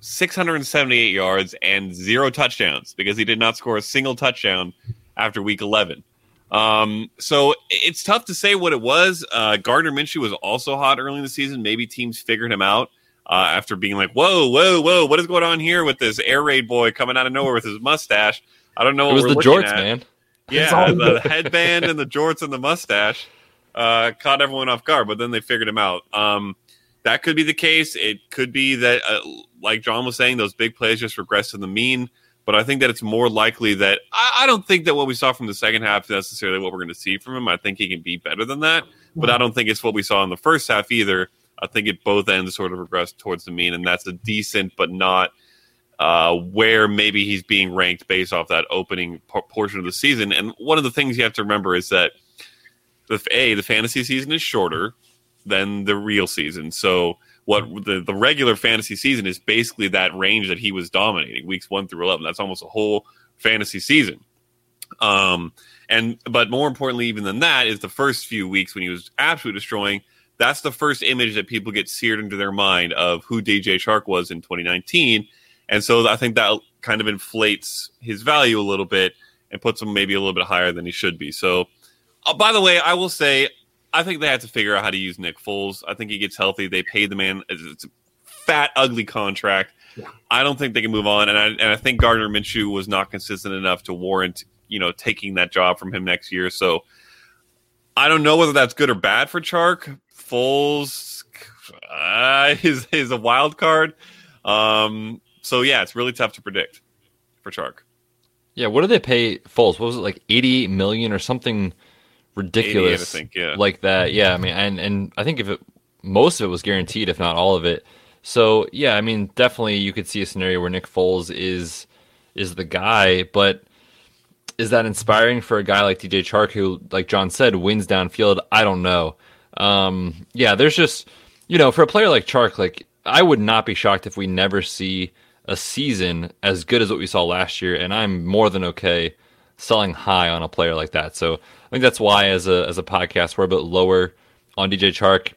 678 yards and zero touchdowns because he did not score a single touchdown after week 11. Um, so it's tough to say what it was. Uh, Gardner Minshew was also hot early in the season. Maybe teams figured him out uh, after being like, "Whoa, whoa, whoa! What is going on here with this air raid boy coming out of nowhere with his mustache?" I don't know. It was the jorts, at. man. Yeah, the headband and the jorts and the mustache uh, caught everyone off guard, but then they figured him out. Um, that could be the case. It could be that, uh, like Jon was saying, those big plays just regress to the mean. But I think that it's more likely that I, I, don't think that what we saw from the second half is necessarily what we're going to see from him. I think he can be better than that, but I don't think it's what we saw in the first half either. I think it both ends sort of regress towards the mean, and that's a decent but not uh, where maybe he's being ranked based off that opening p- portion of the season. And one of the things you have to remember is that the a the fantasy season is shorter than the real season, so what the, the regular fantasy season is basically that range that he was dominating weeks one through 11 that's almost a whole fantasy season. Um and but more importantly even than that is the first few weeks when he was absolutely destroying that's the first image that people get seared into their mind of who DJ Chark was in 2019 and so I think that kind of inflates his value a little bit and puts him maybe a little bit higher than he should be. So uh, by the way I will say I think they have to figure out how to use Nick Foles. I think he gets healthy. They pay the man. It's a fat, ugly contract. Yeah. I don't think they can move on, and I and I think Gardner Minshew was not consistent enough to warrant you know taking that job from him next year. So I don't know whether that's good or bad for Chark. Foles uh, is is a wild card. Um, so yeah, it's really tough to predict for Chark. Yeah, what did they pay Foles? What was it like eighty million or something? Ridiculous I think, yeah. like that. Yeah, I mean, and and I think if it most of it was guaranteed, if not all of it. So yeah, I mean, definitely you could see a scenario where Nick Foles is is the guy, but is that inspiring for a guy like DJ Chark who, like Jon said, wins downfield? I don't know. Um, yeah, there's just you know, for a player like Chark, like I would not be shocked if we never see a season as good as what we saw last year, and I'm more than okay selling high on a player like that. So I think that's why, as a as a podcast, we're a bit lower on DJ Chark.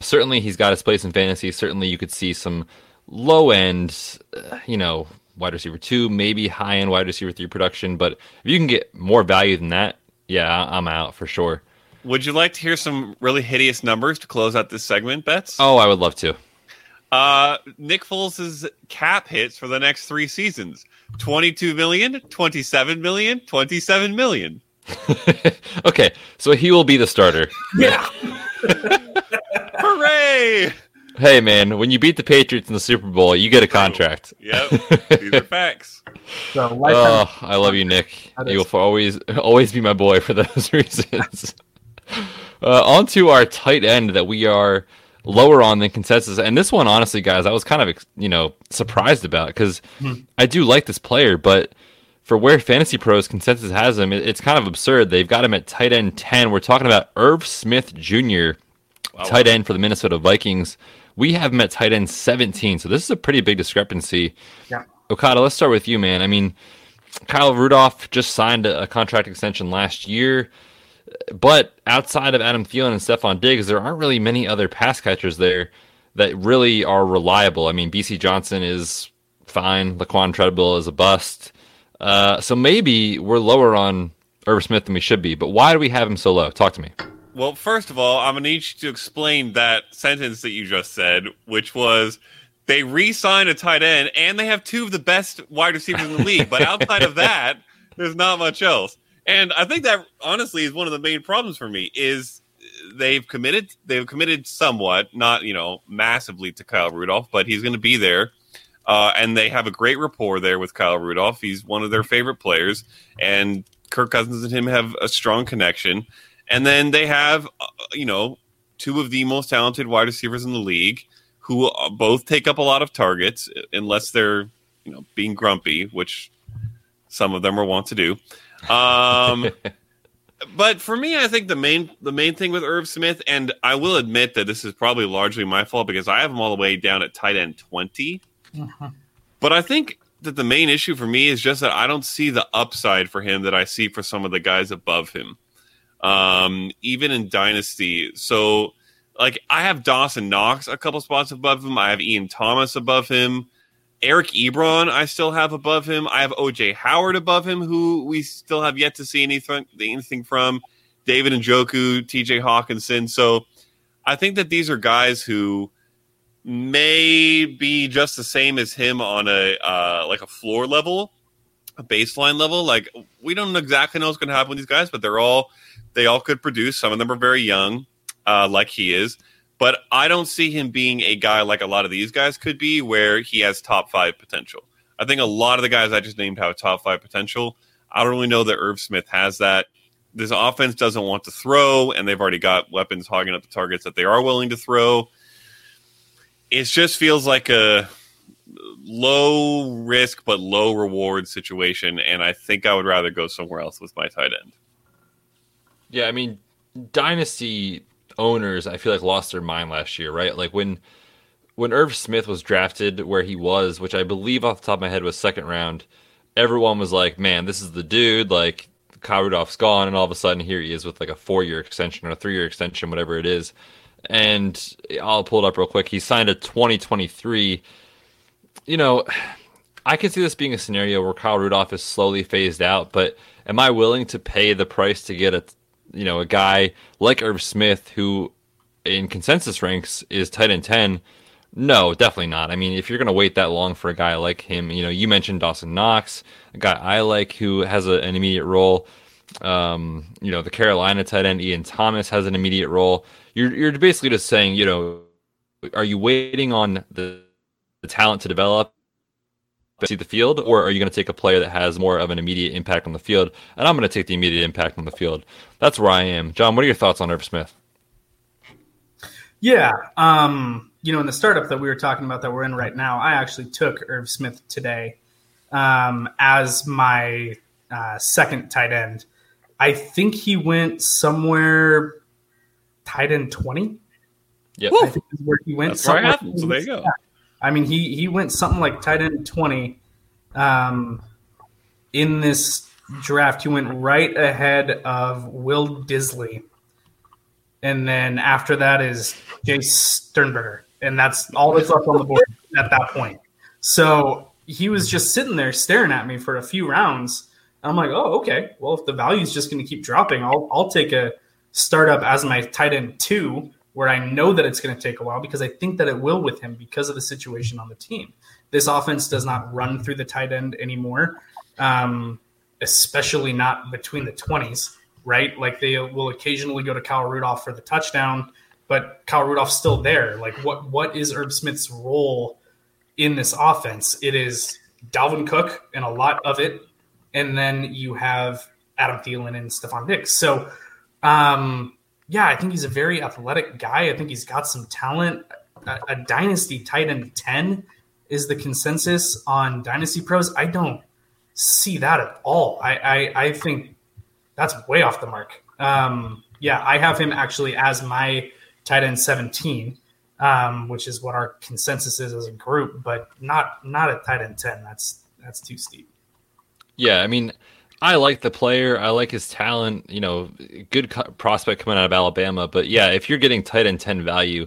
Certainly, he's got his place in fantasy. Certainly, you could see some low end, uh, you know, wide receiver two, maybe high end wide receiver three production. But if you can get more value than that, yeah, I'm out for sure. Would you like to hear some really hideous numbers to close out this segment, Betz? Oh, I would love to. Uh, Nick Foles' cap hits for the next three seasons 22 million, 27 million, 27 million. okay, so he will be the starter. Yeah. Hooray! Hey man, when you beat the Patriots in the Super Bowl, you get a contract. Yep, these are facts. So Oh, I love you, Nick. You will always always be my boy for those reasons. uh, on to our tight end that we are lower on than consensus, and this one, honestly, guys, I was kind of you know surprised about because I do like this player, but for where Fantasy Pros consensus has him, it's kind of absurd. They've got him at tight end ten. We're talking about Irv Smith Jr., tight end for the Minnesota Vikings. We have him at tight end seventeen, so this is a pretty big discrepancy. Yeah. Okada, let's start with you, man. I mean, Kyle Rudolph just signed a, contract extension last year, but outside of Adam Thielen and Stefon Diggs, there aren't really many other pass catchers there that really are reliable. I mean, Bisi Johnson is fine. Laquon Treadwell is a bust. Uh, so maybe we're lower on Irv Smith than we should be. But why do we have him so low? Talk to me. Well, first of all, I'm going to need you to explain that sentence that you just said, which was they re signed a tight end and they have two of the best wide receivers in the league. But outside of that, there's not much else. And I think that honestly is one of the main problems for me is they've committed they've committed somewhat, not you know massively to Kyle Rudolph, but he's going to be there. Uh, and they have a great rapport there with Kyle Rudolph. He's one of their favorite players, and Kirk Cousins and him have a strong connection. And then they have, uh, you know, two of the most talented wide receivers in the league who uh, both take up a lot of targets, unless they're, you know, being grumpy, which some of them are wont to do. Um, but for me, I think the main the main thing with Irv Smith, and I will admit that this is probably largely my fault because I have him all the way down at tight end 20 But I think that the main issue for me is just that I don't see the upside for him that I see for some of the guys above him, um, even in Dynasty. So, like, I have Dawson Knox a couple spots above him. I have Ian Thomas above him. Eric Ebron, I still have above him. I have OJ Howard above him, who we still have yet to see anything anything from. David Njoku, TJ Hockenson. So I think that these are guys who may be just the same as him on a uh, like a floor level, a baseline level. Like we don't exactly know what's going to happen with these guys, but they're all they all could produce. Some of them are very young, uh, like he is. But I don't see him being a guy like a lot of these guys could be, where he has top five potential. I think a lot of the guys I just named have top five potential. I don't really know that Irv Smith has that. This offense doesn't want to throw, and they've already got weapons hogging up the targets that they are willing to throw. It just feels like a low risk but low reward situation, and I think I would rather go somewhere else with my tight end. Yeah, I mean, dynasty owners, I feel like lost their mind last year, right? Like when when Irv Smith was drafted where he was, which I believe off the top of my head was second round, everyone was like, "Man, this is the dude." Like Kyle Rudolph's gone, and all of a sudden here he is with like a four year extension or a three year extension, whatever it is. And I'll pull it up real quick. He signed a 2023. You know, I can see this being a scenario where Kyle Rudolph is slowly phased out, but am I willing to pay the price to get a you know a guy like Irv Smith who in consensus ranks is tight end 10? No, definitely not. I mean, if you're going to wait that long for a guy like him, you know, you mentioned Dawson Knox, a guy I like who has a, an immediate role. Um, you know, the Carolina tight end Ian Thomas has an immediate role. You're you're basically just saying, you know, are you waiting on the, the talent to develop to see the field, or are you going to take a player that has more of an immediate impact on the field? And I'm going to take the immediate impact on the field. That's where I am. Jon, what are your thoughts on Irv Smith? Yeah, um, you know, in the startup that we were talking about that we're in right now, I actually took Irv Smith today um, as my uh, second tight end. I think he went somewhere tight end twenty. Yeah, I think is where he went. That's where I so there you go. I mean, he he went something like tight end twenty. Um, in this draft, he went right ahead of Will Dissly, and then after that is Jace Sternberger, and that's all that's left on the board at that point. So he was just sitting there staring at me for a few rounds. I'm like, oh, okay. Well, if the value is just going to keep dropping, I'll I'll take a startup as my tight end two, where I know that it's going to take a while because I think that it will with him because of the situation on the team. This offense does not run through the tight end anymore, um, especially not between the 20s, right? Like they will occasionally go to Kyle Rudolph for the touchdown, but Kyle Rudolph's still there. Like what what is Irv Smith's role in this offense? It is Dalvin Cook and a lot of it, and then you have Adam Thielen and Stefon Diggs. So um, yeah, I think he's a very athletic guy. I think he's got some talent. A, a dynasty tight end 10 is the consensus on Dynasty Pros. I don't see that at all. I, I, I think that's way off the mark. Um, yeah, I have him actually as my tight end 17, um, which is what our consensus is as a group, but not not at tight end 10. That's that's too steep. Yeah, I mean, I like the player. I like his talent. You know, good co- prospect coming out of Alabama. But yeah, if you're getting tight end ten value,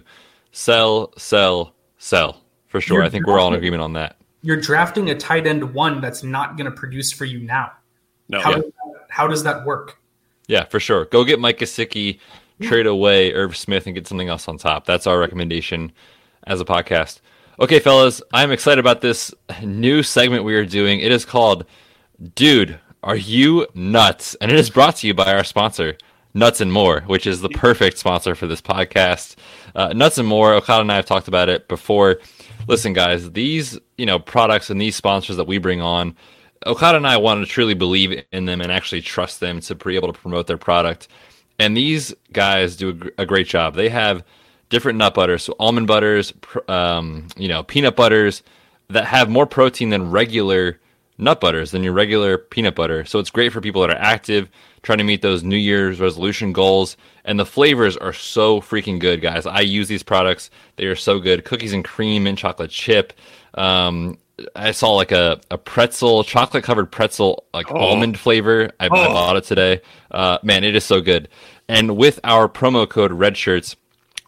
sell, sell, sell for sure. You're I think we're all in agreement on that. You're drafting a tight end one that's not going to produce for you now. No, How, Yeah. does that, how does that work? Yeah, for sure. Go get Mike Gesicki, trade away Irv Smith, and get something else on top. That's our recommendation as a podcast. Okay, fellas, I'm excited about this new segment we are doing. It is called Dude, Are You Nuts? And it is brought to you by our sponsor, Nuts and More, which is the perfect sponsor for this podcast. Uh, Nuts and More, Okada and I have talked about it before. Listen, guys, these you know products and these sponsors that we bring on, Okada and I want to truly believe in them and actually trust them to be able to promote their product. And these guys do a, gr- a great job. They have different nut butters, so almond butters, um, you know, peanut butters that have more protein than regular nut butters than your regular peanut butter. So it's great for people that are active, trying to meet those New Year's resolution goals. And the flavors are so freaking good, guys. I use these products; they are so good. Cookies and cream and chocolate chip. Um, I saw like a, a pretzel, chocolate covered pretzel, like almond flavor. I, I bought it today. Uh, man, it is so good. And with our promo code Redshirts,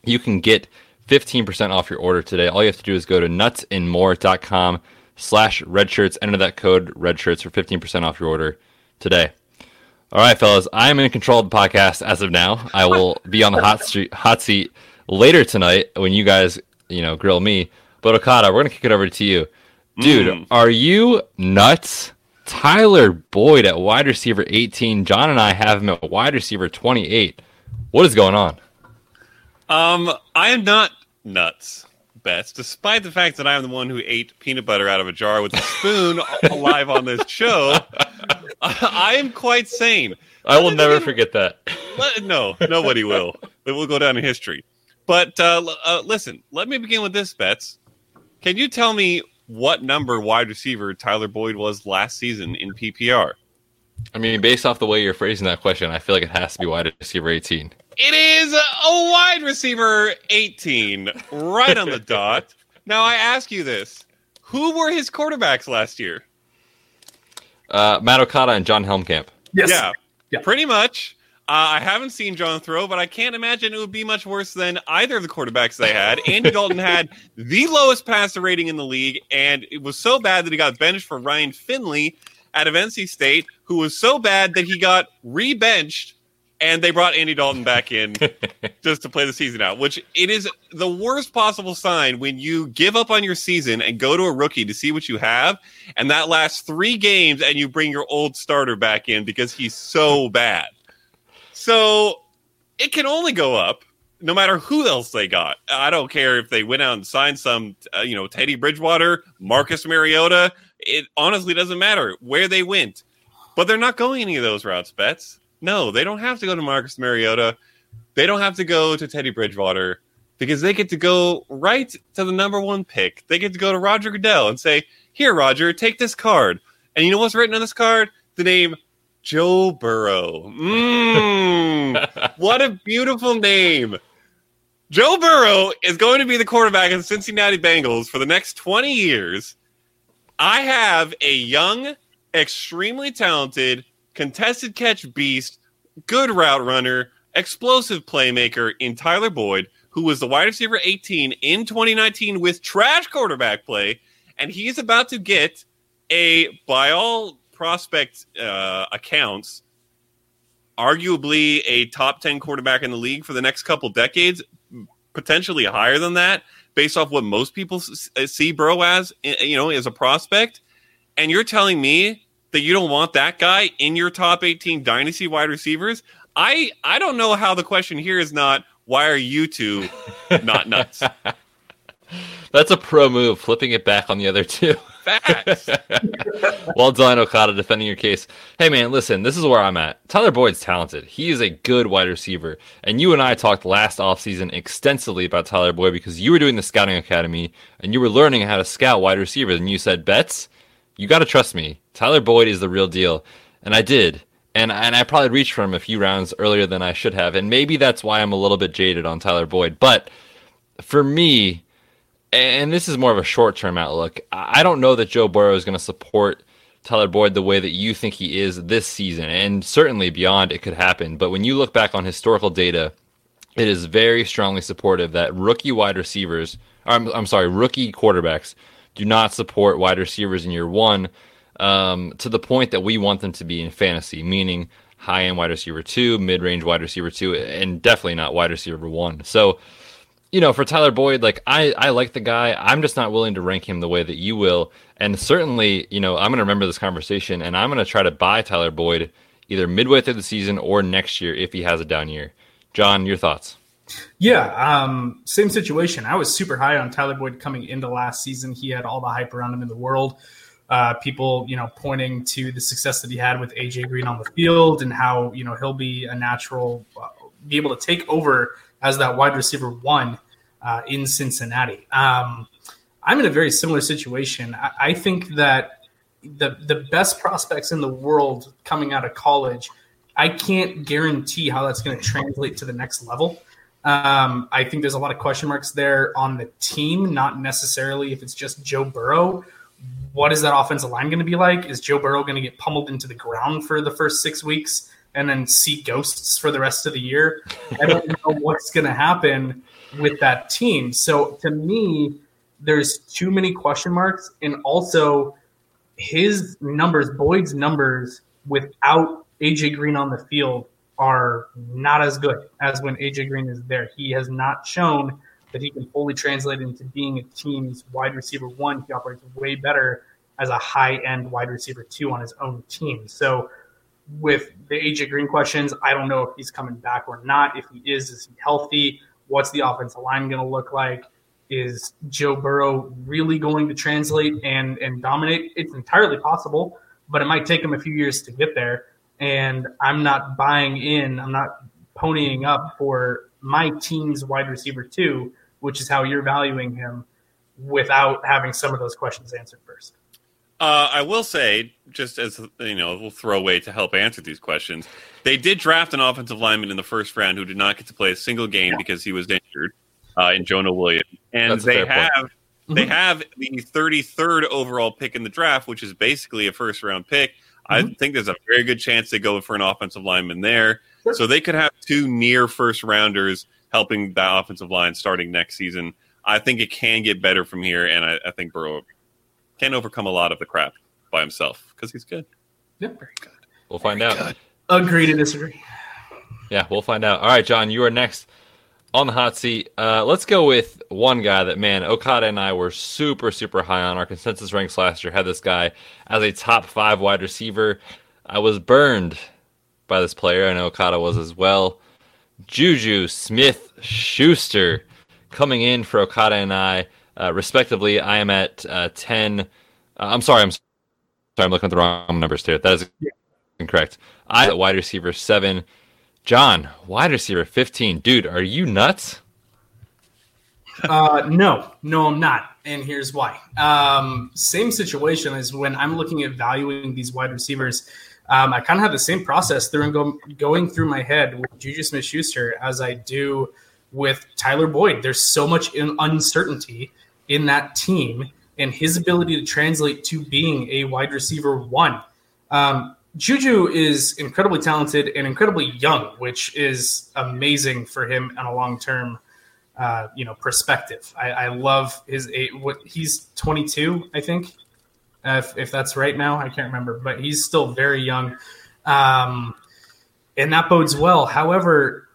you can get 15% off your order today. All you have to do is go to nutsandmore.com slash redshirts. Enter that code redshirts for 15% off your order today. All right, fellas, I'm in control of the podcast as of now. I will be on the hot street, hot seat later tonight when you guys, you know, grill me. But Okada, we're gonna kick it over to you, dude. Are you nuts? Tyler Boyd at wide receiver 18. Jon and I have him at wide receiver 28. What is going on? Um, I am not nuts, Betz, despite the fact that I am the one who ate peanut butter out of a jar with a spoon live on this show. I am quite sane. I will never forget that. No, nobody will. It will go down in history. But uh, uh, listen, let me begin with this, Betz. Can you tell me what number wide receiver Tyler Boyd was last season in PPR? I mean, based off the way you're phrasing that question, I feel like it has to be wide receiver 18. It is a wide receiver 18, right on the dot. Now, I ask you this who were his quarterbacks last year? Uh, Matt Okada and Jon Helmkamp. Yes. Yeah, Yeah. pretty much. Uh, I haven't seen Jon throw, but I can't imagine it would be much worse than either of the quarterbacks they had. Andy Dalton had the lowest passer rating in the league, and it was so bad that he got benched for Ryan Finley out of NC State, who was so bad that he got re-benched, and they brought Andy Dalton back in just to play the season out. Which it is the worst possible sign when you give up on your season and go to a rookie to see what you have, and that lasts three games, and you bring your old starter back in because he's so bad. So it can only go up no matter who else they got. I don't care if they went out and signed some, uh, you know, Teddy Bridgewater, Marcus Mariota. it honestly doesn't matter where they went. But they're not going any of those routes, Betz. No, they don't have to go to Marcus Mariota. They don't have to go to Teddy Bridgewater because they get to go right to the number one pick. They get to go to Roger Goodell and say, Here, Roger, take this card. And you know what's written on this card? The name Joe Burrow. Mmm. what a beautiful name. Joe Burrow is going to be the quarterback of the Cincinnati Bengals for the next 20 years. I have a young, extremely talented, contested catch beast, good route runner, explosive playmaker in Tyler Boyd, who was the wide receiver 18 in 2019 with trash quarterback play. And he's about to get a, by all prospect uh, accounts, arguably a top 10 quarterback in the league for the next couple decades, potentially higher than that, based off what most people see Burrow as, you know, as a prospect. And you're telling me that you don't want that guy in your top 18 dynasty wide receivers? I I don't know how the question here is not why are you two not nuts? That's a pro move, flipping it back on the other two. Facts. well done, Okada, defending your case. Hey, man, listen, this is where I'm at. Tyler Boyd's talented. He is a good wide receiver. And you and I talked last offseason extensively about Tyler Boyd because you were doing the scouting academy and you were learning how to scout wide receivers. And you said, Betz, you got to trust me. Tyler Boyd is the real deal. And I did. And, and I probably reached for him a few rounds earlier than I should have. And maybe that's why I'm a little bit jaded on Tyler Boyd. But for me, and this is more of a short term outlook. I don't know that Joe Burrow is going to support Tyler Boyd the way that you think he is this season, and certainly beyond it could happen. But when you look back on historical data, it is very strongly supportive that rookie wide receivers, I'm, I'm sorry, rookie quarterbacks do not support wide receivers in year one um, to the point that we want them to be in fantasy, meaning high end wide receiver two, mid range wide receiver two, and definitely not wide receiver one. So, you know, for Tyler Boyd, like I, I like the guy. I'm just not willing to rank him the way that you will. And certainly, you know, I'm going to remember this conversation and I'm going to try to buy Tyler Boyd either midway through the season or next year if he has a down year. Jon, your thoughts? Yeah, um, same situation. I was super high on Tyler Boyd coming into last season. He had all the hype around him in the world. Uh, people, you know, pointing to the success that he had with AJ Green on the field and how you know he'll be a natural, uh, be able to take over as that wide receiver one uh, in Cincinnati. Um, I'm in a very similar situation. I, I, think that the the best prospects in the world coming out of college, I can't guarantee how that's going to translate to the next level. Um, I think there's a lot of question marks there on the team, not necessarily if it's just Joe Burrow. What is that offensive line going to be like? Is Joe Burrow going to get pummeled into the ground for the first six weeks? and then see ghosts for the rest of the year. I don't know what's going to happen with that team. So to me, there's too many question marks, and also his numbers, Boyd's numbers, without AJ Green on the field are not as good as when AJ Green is there. He has not shown that he can fully translate into being a team's wide receiver one. He operates way better as a high end wide receiver two on his own team. So with the AJ Green questions, I don't know if he's coming back or not. If he is, is he healthy? What's the offensive line going to look like? Is Joe Burrow really going to translate and and dominate? It's entirely possible, but it might take him a few years to get there. And I'm not buying in. I'm not ponying up for my team's wide receiver too, which is how you're valuing him, without having some of those questions answered first. Uh, I will say, just as you know, we'll throw away to help answer these questions. They did draft an offensive lineman in the first round who did not get to play a single game yeah. because he was injured uh, in Jonah Williams, and they have point. they mm-hmm. have the 33rd overall pick in the draft, which is basically a first round pick. Mm-hmm. I think there's a very good chance they go for an offensive lineman there, sure. so they could have two near first rounders helping that offensive line starting next season. I think it can get better from here, and I, I think Burrow can overcome a lot of the crap by himself because he's good. Yep, very good. We'll find very out. Good. Agree to disagree. Yeah, we'll find out. All right, Jon, you are next on the hot seat. Uh, let's go with one guy that, man, Okada and I were super, super high on. Our consensus ranks last year had this guy as a top five wide receiver. I was burned by this player, I know Okada was as well. Juju Smith Schuster coming in for Okada and I. Uh, respectively, I am at uh, 10. Uh, I'm sorry, I'm sorry, I'm looking at the wrong numbers here. That is incorrect. I wide receiver seven. Jon, wide receiver 15. Dude, are you nuts? Uh, no, no, I'm not. And here's why. Um, same situation as when I'm looking at valuing these wide receivers. Um, I kind of have the same process through and go, going through my head with Juju Smith Schuster as I do with Tyler Boyd. There's so much in uncertainty in that team and his ability to translate to being a wide receiver one. Um, Juju is incredibly talented and incredibly young, which is amazing for him on a long term, uh, you know, perspective. I, I love his what he's 22, I think, if, if that's right now. I can't remember, but he's still very young, um, and that bodes well. However,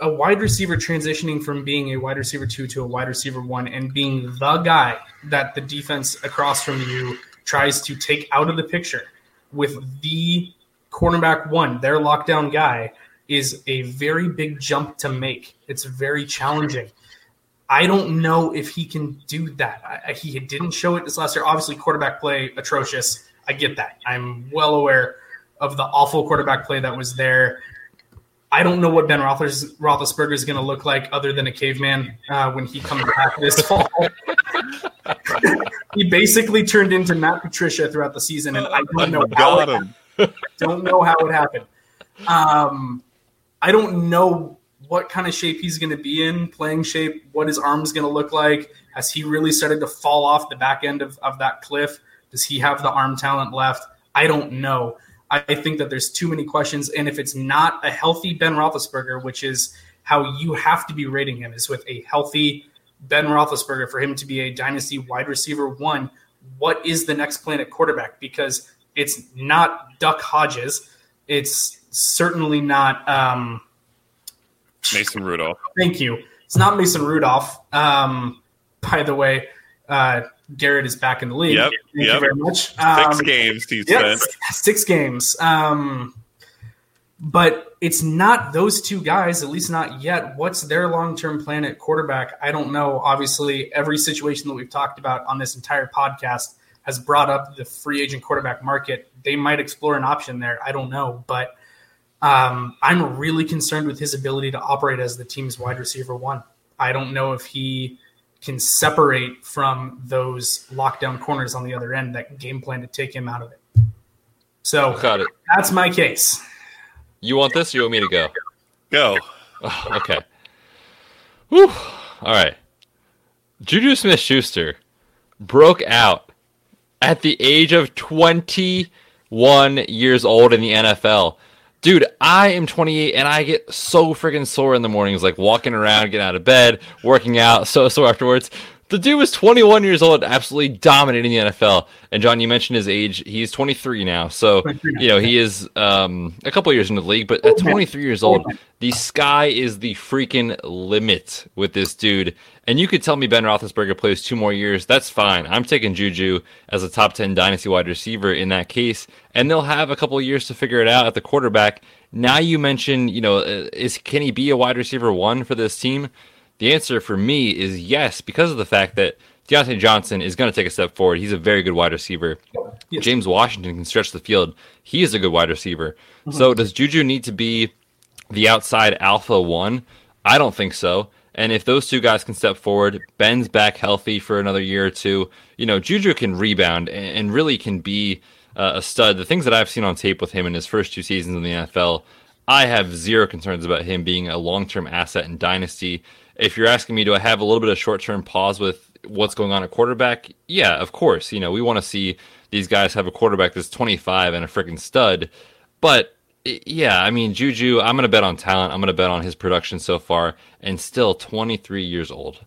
a wide receiver transitioning from being a wide receiver two to a wide receiver one and being the guy that the defense across from you tries to take out of the picture with the cornerback one, their lockdown guy, is a very big jump to make. It's very challenging. I don't know if he can do that. I, he didn't show it this last year. Obviously, quarterback play atrocious. I get that. I'm well aware of the awful quarterback play that was there. I don't know what Ben Roethlisberger is going to look like other than a caveman uh, when he comes back this fall. he basically turned into Matt Patricia throughout the season, and I don't know how it him. don't know how it happened. Um, I don't know what kind of shape he's going to be in, playing shape, what his arm is going to look like. Has he really started to fall off the back end of, of that cliff? Does he have the arm talent left? I don't know. I think that there's too many questions. And if it's not a healthy Ben Roethlisberger, which is how you have to be rating him, is with a healthy Ben Roethlisberger for him to be a dynasty wide receiver one. What is the next plan at quarterback? Because it's not Duck Hodges. It's certainly not um, Mason Rudolph. Thank you. It's not Mason Rudolph. Um, by the way, uh, Garrett is back in the league. Yep. Thank yep. you very much. Um, six games he's yep, Six games. Um, but it's not those two guys, at least not yet. What's their long term plan at quarterback? I don't know. Obviously, every situation that we've talked about on this entire podcast has brought up the free agent quarterback market. They might explore an option there. I don't know. But um, I'm really concerned with his ability to operate as the team's wide receiver one. I don't know if he can separate from those lockdown corners on the other end that game plan to take him out of it. So Got it. that's my case. You want this or you want me to go? Go. Oh, okay. Whew. All right. Juju Smith Schuster broke out at the age of 21 years old in the NFL. Dude, I am 28 and I get so freaking sore in the mornings, like walking around, getting out of bed, working out, so sore afterwards. The dude was 21 years old, absolutely dominating the NFL. And Jon, you mentioned his age. He's 23 now, so you know he is um, a couple years into the league. But at 23 years old, the sky is the freaking limit with this dude. And you could tell me Ben Roethlisberger plays two more years. That's fine. I'm taking Juju as a top 10 dynasty wide receiver in that case. And they'll have a couple years to figure it out at the quarterback. Now you mentioned, you know, uh, is can he be a wide receiver one for this team? The answer for me is yes, because of the fact that Diontae Johnson is going to take a step forward. He's a very good wide receiver. Yes. James Washington can stretch the field. He is a good wide receiver. Mm-hmm. So does Juju need to be the outside alpha one? I don't think so. And if those two guys can step forward, Ben's back healthy for another year or two, you know, Juju can rebound and really can be uh, a stud. The things that I've seen on tape with him in his first two seasons in the NFL, I have zero concerns about him being a long term asset in Dynasty. If you're asking me, do I have a little bit of short term pause with what's going on at quarterback? Yeah, of course. You know, we want to see these guys have a quarterback that's 25 and a freaking stud. But yeah, I mean, Juju, I'm going to bet on talent. I'm going to bet on his production so far, and still 23 years old.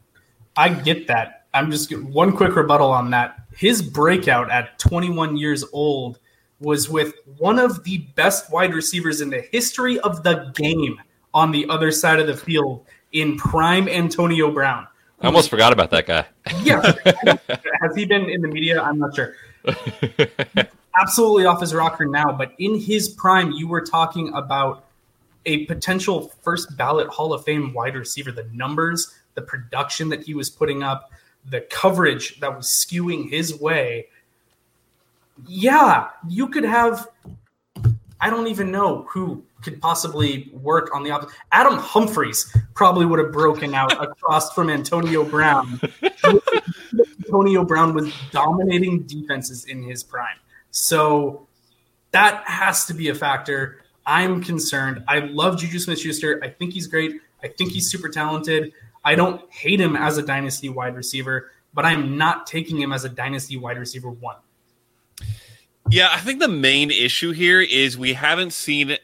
I get that. I'm just one quick rebuttal on that. His breakout at 21 years old was with one of the best wide receivers in the history of the game on the other side of the field in prime Antonio Brown. I almost forgot about that guy. yeah. Has he been in the media? I'm not sure. absolutely off his rocker now, but in his prime, you were talking about a potential first ballot Hall of Fame wide receiver. The numbers, the production that he was putting up, the coverage that was skewing his way. yeah, you could have. I don't even know who could possibly work on the opposite. Adam Humphries probably would have broken out across from Antonio Brown. Antonio Brown was dominating defenses in his prime. So that has to be a factor. I'm concerned. I love Juju Smith Schuster. I think he's great. I think he's super talented. I don't hate him as a dynasty wide receiver, but I'm not taking him as a dynasty wide receiver one. Yeah, I think the main issue here is we haven't seen uh,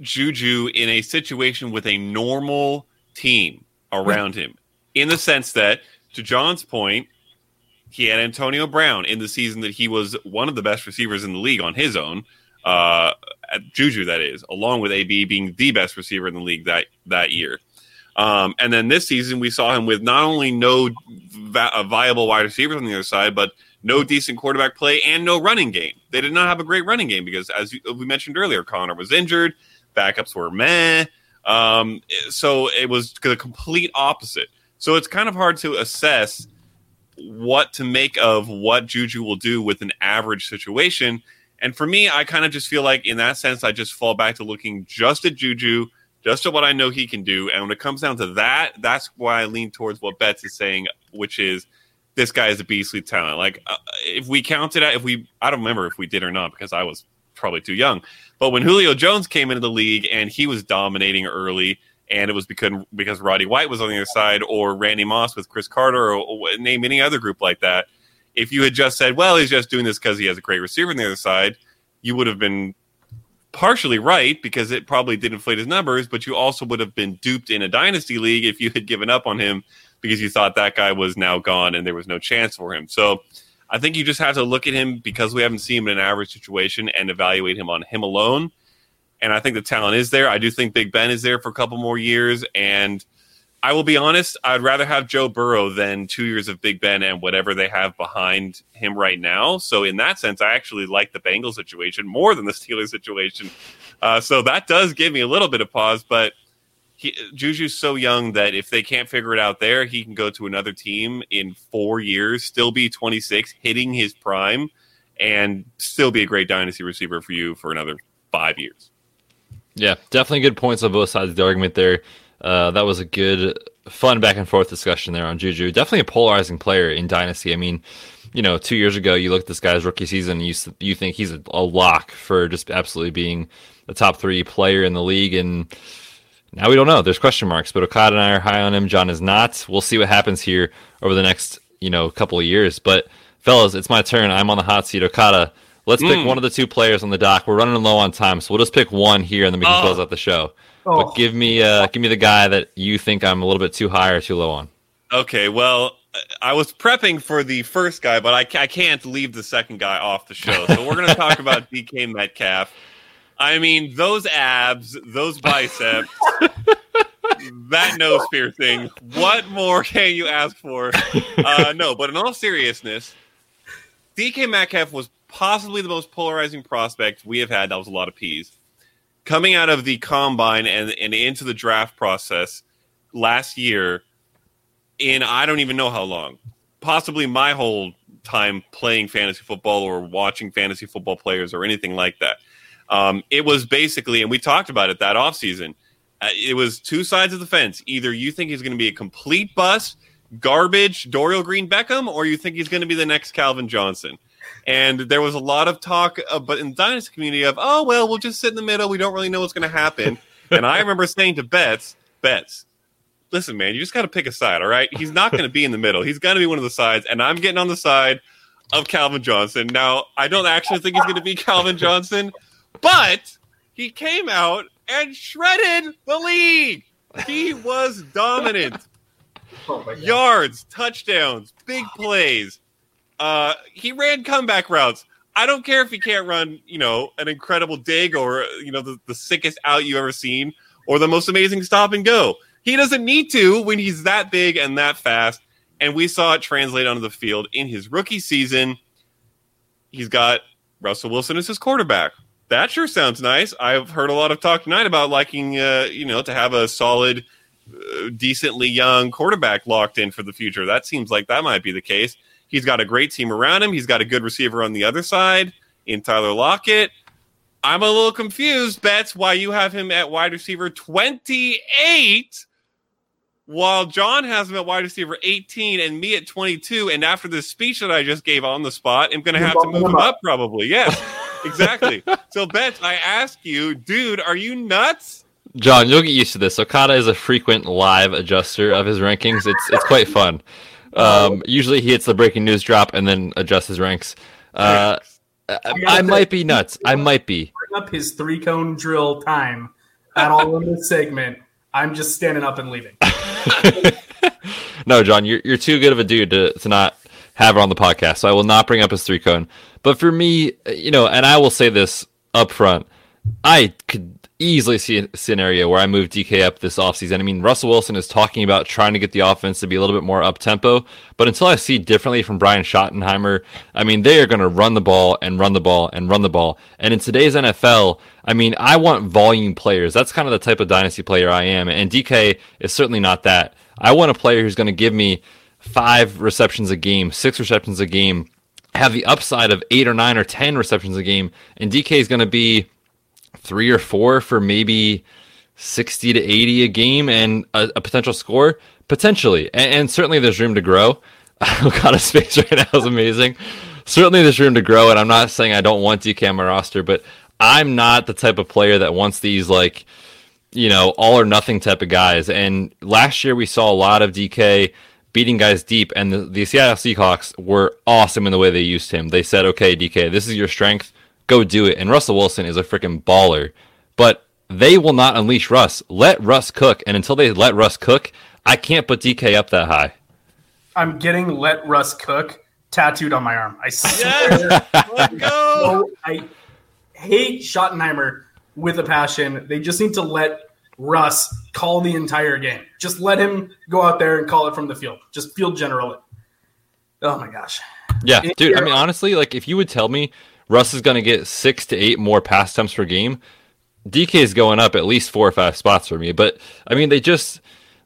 Juju in a situation with a normal team around him, in the sense that, to Jon's point, he had Antonio Brown in the season that he was one of the best receivers in the league on his own. Uh, Juju, that is, along with AB being the best receiver in the league that that year. Um, and then this season, we saw him with not only no viable wide receivers on the other side, but no decent quarterback play and no running game. They did not have a great running game because, as we mentioned earlier, Conner was injured, backups were meh. Um, so it was the complete opposite. So it's kind of hard to assess what to make of what Juju will do with an average situation. And for me, I kind of just feel like in that sense, I just fall back to looking just at Juju, just at what I know he can do. And when it comes down to that, that's why I lean towards what Betz is saying, which is this guy is a beastly talent. Like uh, if we counted out, if we, I don't remember if we did or not because I was probably too young. But when Julio Jones came into the league and he was dominating early, and it was because because Roddy White was on the other side, or Randy Moss with Cris Carter, or, or name any other group like that. If you had just said, "Well, he's just doing this because he has a great receiver on the other side," you would have been partially right because it probably did inflate his numbers, but you also would have been duped in a dynasty league if you had given up on him because you thought that guy was now gone and there was no chance for him. So I think you just have to look at him because we haven't seen him in an average situation and evaluate him on him alone. And I think the talent is there. I do think Big Ben is there for a couple more years. And I will be honest, I'd rather have Joe Burrow than two years of Big Ben and whatever they have behind him right now. So in that sense, I actually like the Bengals situation more than the Steelers situation. Uh, so that does give me a little bit of pause, but he, Juju's so young that if they can't figure it out there, he can go to another team in four years, still be 26, hitting his prime, and still be a great dynasty receiver for you for another five years. Yeah, definitely good points on both sides of the argument there. Uh, that was a good, fun back and forth discussion there on Juju. Definitely a polarizing player in Dynasty. I mean, you know, two years ago, you look at this guy's rookie season, and you you think he's a, a lock for just absolutely being the top three player in the league, and now we don't know. There's question marks, but Okada and I are high on him. Jon is not. We'll see what happens here over the next, you know, couple of years. But fellas, it's my turn. I'm on the hot seat. Okada, let's mm. pick one of the two players on the dock. We're running low on time, so we'll just pick one here, and then we can oh. close out the show. Oh. But give me, uh, give me the guy that you think I'm a little bit too high or too low on. Okay, well, I was prepping for the first guy, but I, I can't leave the second guy off the show. So we're going to talk about DK Metcalf. I mean, those abs, those biceps, that nose piercing. What more can you ask for? Uh, no, but in all seriousness, DK Metcalf was possibly the most polarizing prospect we have had. That was a lot of peas. Coming out of the combine and, and into the draft process last year, in I don't even know how long, possibly my whole time playing fantasy football or watching fantasy football players or anything like that um, it was basically, and we talked about it that offseason, uh, it was two sides of the fence. Either you think he's going to be a complete bust, garbage, Dorial Green Beckham, or you think he's going to be the next Calvin Johnson. And there was a lot of talk, uh, but in the dynasty community of, oh well, we'll just sit in the middle. We don't really know what's going to happen. and I remember saying to Betz, Betz, listen, man, you just got to pick a side. All right, he's not going to be in the middle. He's going to be one of the sides, and I'm getting on the side of Calvin Johnson. Now, I don't actually think he's going to be Calvin Johnson, but he came out and shredded the league. He was dominant. Oh Yards, touchdowns, big plays. Uh, he ran comeback routes. I don't care if he can't run, you know, an incredible dig or you know the, the sickest out you ever seen or the most amazing stop and go. He doesn't need to when he's that big and that fast. And we saw it translate onto the field in his rookie season. He's got Russell Wilson as his quarterback that sure sounds nice. I've heard a lot of talk tonight about liking, uh, you know, to have a solid uh, decently young quarterback locked in for the future. That seems like that might be the case. He's got a great team around him. He's got a good receiver on the other side in Tyler Lockett. I'm a little confused, Betz, why you have him at wide receiver 28 while Jon has him at wide receiver 18 and me at 22. And after the speech that I just gave on the spot, I'm going to have to move him up probably. Yes, exactly. so, Betz, I ask you, dude, are you nuts? Jon, you'll get used to this. Okada is a frequent live adjuster of his rankings. It's it's quite fun. Um, usually he hits the breaking news drop and then adjusts his ranks. Uh, I, I might be nuts. I might be. Bring up his three cone drill time at all in this segment. I'm just standing up and leaving. no, Jon, you're you're too good of a dude to, to not have it on the podcast. So I will not bring up his three cone. But for me, you know, and I will say this up front, I could easily see a scenario where I move DK up this offseason. I mean, Russell Wilson is talking about trying to get the offense to be a little bit more up tempo, but until I see differently from Brian Schottenheimer, I mean, they are going to run the ball and run the ball and run the ball. And in today's NFL, I mean, I want volume players. That's kind of the type of dynasty player I am, and DK is certainly not that. I want a player who's going to give me five receptions a game, six receptions a game, have the upside of eight or nine or ten receptions a game, and DK is going to be three or four for maybe 60 to 80 a game and a, a potential score potentially. And, and, certainly there's room to grow. Of space right now is amazing. Certainly there's room to grow and i'm not saying i don't want dk on my roster but i'm not the type of player that wants these like you know all or nothing type of guys. And last year we saw a lot of dk beating guys deep and the, the seattle seahawks were awesome in the way they used him they said okay dk this is your strength go do it. And Russell Wilson is a freaking baller. But they will not unleash Russ. Let Russ cook. And until they let Russ cook, I can't put DK up that high. I'm getting let Russ cook tattooed on my arm. I swear. Yes! Let's go. I hate Schottenheimer with a passion. They just need to let Russ call the entire game. Just let him go out there and call it from the field. Just field general it. Oh my gosh. Yeah, dude. I mean, honestly, like if you would tell me Russ is going to get six to eight more pass attempts per game. DK is going up at least four or five spots for me. But I mean, they just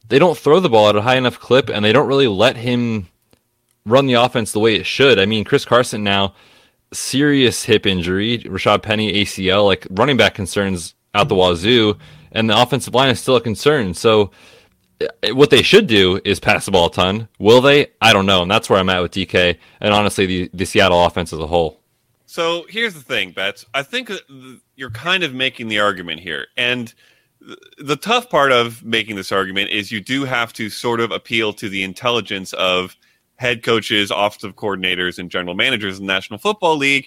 they don't throw the ball at a high enough clip, and they don't really let him run the offense the way it should. I mean, Chris Carson now serious hip injury, Rashad Penny ACL, like running back concerns out the wazoo, and the offensive line is still a concern. So eh, what they should do is pass the ball a ton. Will they? I don't know, and that's where I'm at with DK, and honestly, the the Seattle offense as a whole. So here's the thing, Betz. I think you're kind of making the argument here. And the tough part of making this argument is you do have to sort of appeal to the intelligence of head coaches, offensive coordinators, and general managers in the National Football League,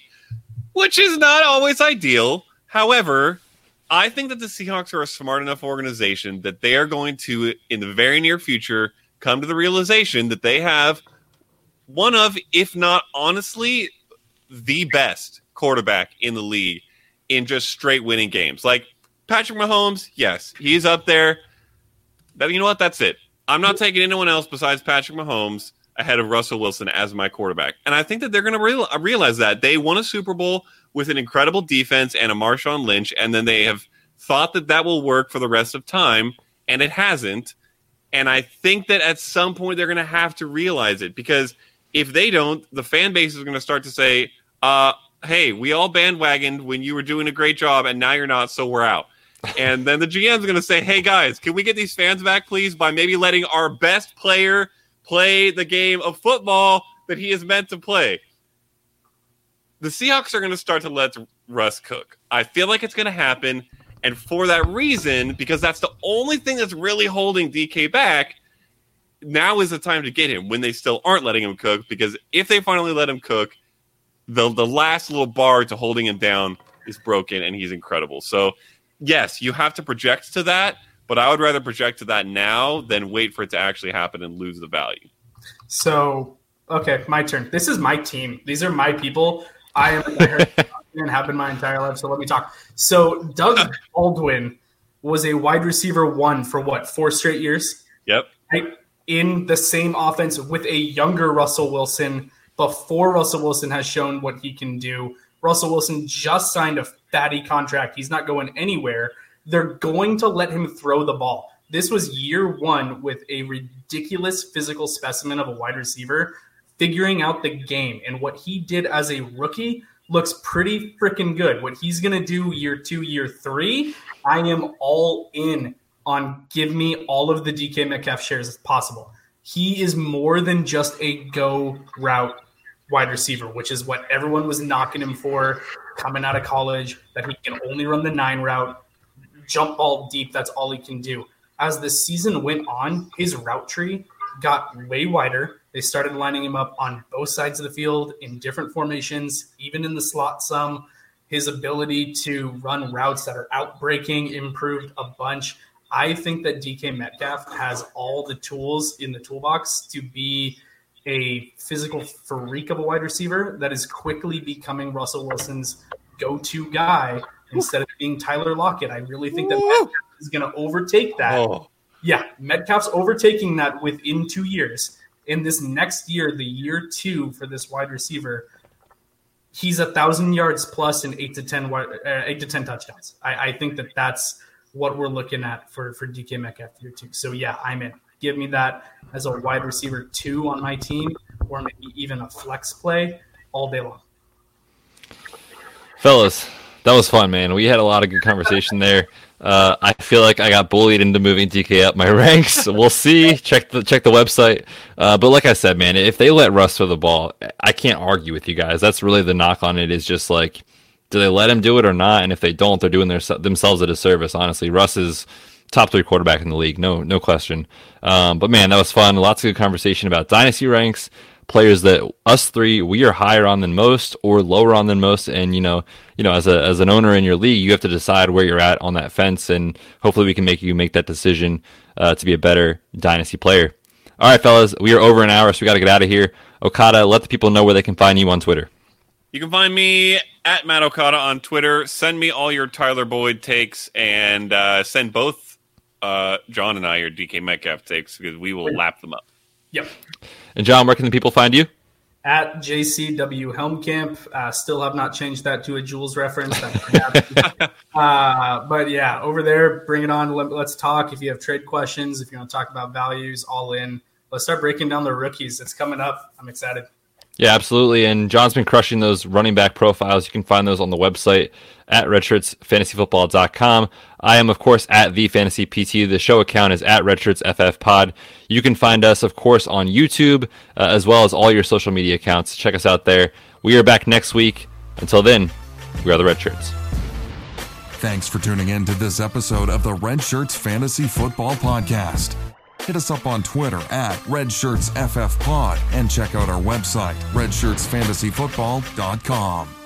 which is not always ideal. However, I think that the Seahawks are a smart enough organization that they are going to, in the very near future, come to the realization that they have one of, if not honestly, the best quarterback in the league in just straight winning games. Like Patrick Mahomes, yes, he's up there. But you know what? That's it. I'm not taking anyone else besides Patrick Mahomes ahead of Russell Wilson as my quarterback. And I think that they're going to real, realize that. They won a Super Bowl with an incredible defense and a Marshawn Lynch, and then they have thought that that will work for the rest of time, and it hasn't. And I think that at some point they're going to have to realize it because if they don't, the fan base is going to start to say, uh, hey, we all bandwagoned when you were doing a great job, and now you're not, so we're out. and then the GM's going to say, hey, guys, can we get these fans back, please, by maybe letting our best player play the game of football that he is meant to play? The Seahawks are going to start to let Russ cook. I feel like it's going to happen. And for that reason, because that's the only thing that's really holding DK back, now is the time to get him when they still aren't letting him cook. Because if they finally let him cook, the the last little bar to holding him down is broken, and he's incredible. So yes, you have to project to that, but I would rather project to that now than wait for it to actually happen and lose the value. So okay, my turn. This is my team. These are my people. I am and have been my entire life. So let me talk. So Doug Baldwin was a wide receiver one for what four straight years. Yep. Right? In the same offense with a younger Russell Wilson before Russell Wilson has shown what he can do. Russell Wilson just signed a fatty contract. He's not going anywhere. They're going to let him throw the ball. This was year one with a ridiculous physical specimen of a wide receiver figuring out the game. And what he did as a rookie looks pretty freaking good. What he's going to do year two, year three, I am all in on give me all of the DK Metcalf shares as possible. He is more than just a go route wide receiver, which is what everyone was knocking him for coming out of college, that he can only run the nine route, jump ball deep. That's all he can do. As the season went on, his route tree got way wider. They started lining him up on both sides of the field in different formations, even in the slot some. His ability to run routes that are outbreaking improved a bunch. I think that DK Metcalf has all the tools in the toolbox to be a physical freak of a wide receiver that is quickly becoming Russell Wilson's go-to guy instead of being Tyler Lockett. I really think that Metcalf is going to overtake that. Oh. Yeah, Metcalf's overtaking that within two years. In this next year, the year two for this wide receiver, he's a thousand yards plus and eight to ten, uh, eight to ten touchdowns. I, I think that that's what we're looking at for for DK Metcalf year two. So yeah, I'm in. Give me that as a wide receiver two on my team, or maybe even a flex play all day long. Fellas, that was fun, man. We had a lot of good conversation there. Uh, I feel like I got bullied into moving DK up my ranks. We'll see. Check the check the website. Uh, but like I said, man, if they let Russ throw the ball, I can't argue with you guys. That's really the knock on it. Is just like, do they let him do it or not? And if they don't, they're doing their, themselves a disservice. Honestly, Russ is top three quarterback in the league, no no question. Um, but man, that was fun. Lots of good conversation about dynasty ranks players that us three we are higher on than most or lower on than most. And you know you know as a as an owner in your league you have to decide where you're at on that fence. And hopefully we can make you make that decision uh, to be a better dynasty player. All right fellas we are over an hour so we got to get out of here. Okada let the people know where they can find you on twitter. You can find me at matt okada on twitter. Send me all your tyler boyd takes and uh, send both uh, jon and i your dk metcalf takes because we will lap them up. Yep and Jon, where can the people find you? At JCW Helmkamp. Uh, still have not changed that to a Jules reference. uh, but yeah, over there, bring it on. Let, let's talk. If you have trade questions, if you want to talk about values, all in. Let's start breaking down the rookies. It's coming up. I'm excited. Yeah, absolutely. And Jon's been crushing those running back profiles. You can find those on the website at redshirtsfantasyfootball.com. I am, of course, at the Fantasy PT. The show account is at redshirtsffpod. You can find us, of course, on YouTube, uh, as well as all your social media accounts. Check us out there. We are back next week. Until then, we are the Redshirts. Thanks for tuning in to this episode of the Red Shirts Fantasy Football Podcast. Hit us up on Twitter at RedShirtsFFPod and check out our website, redshirtsfantasyfootball.com.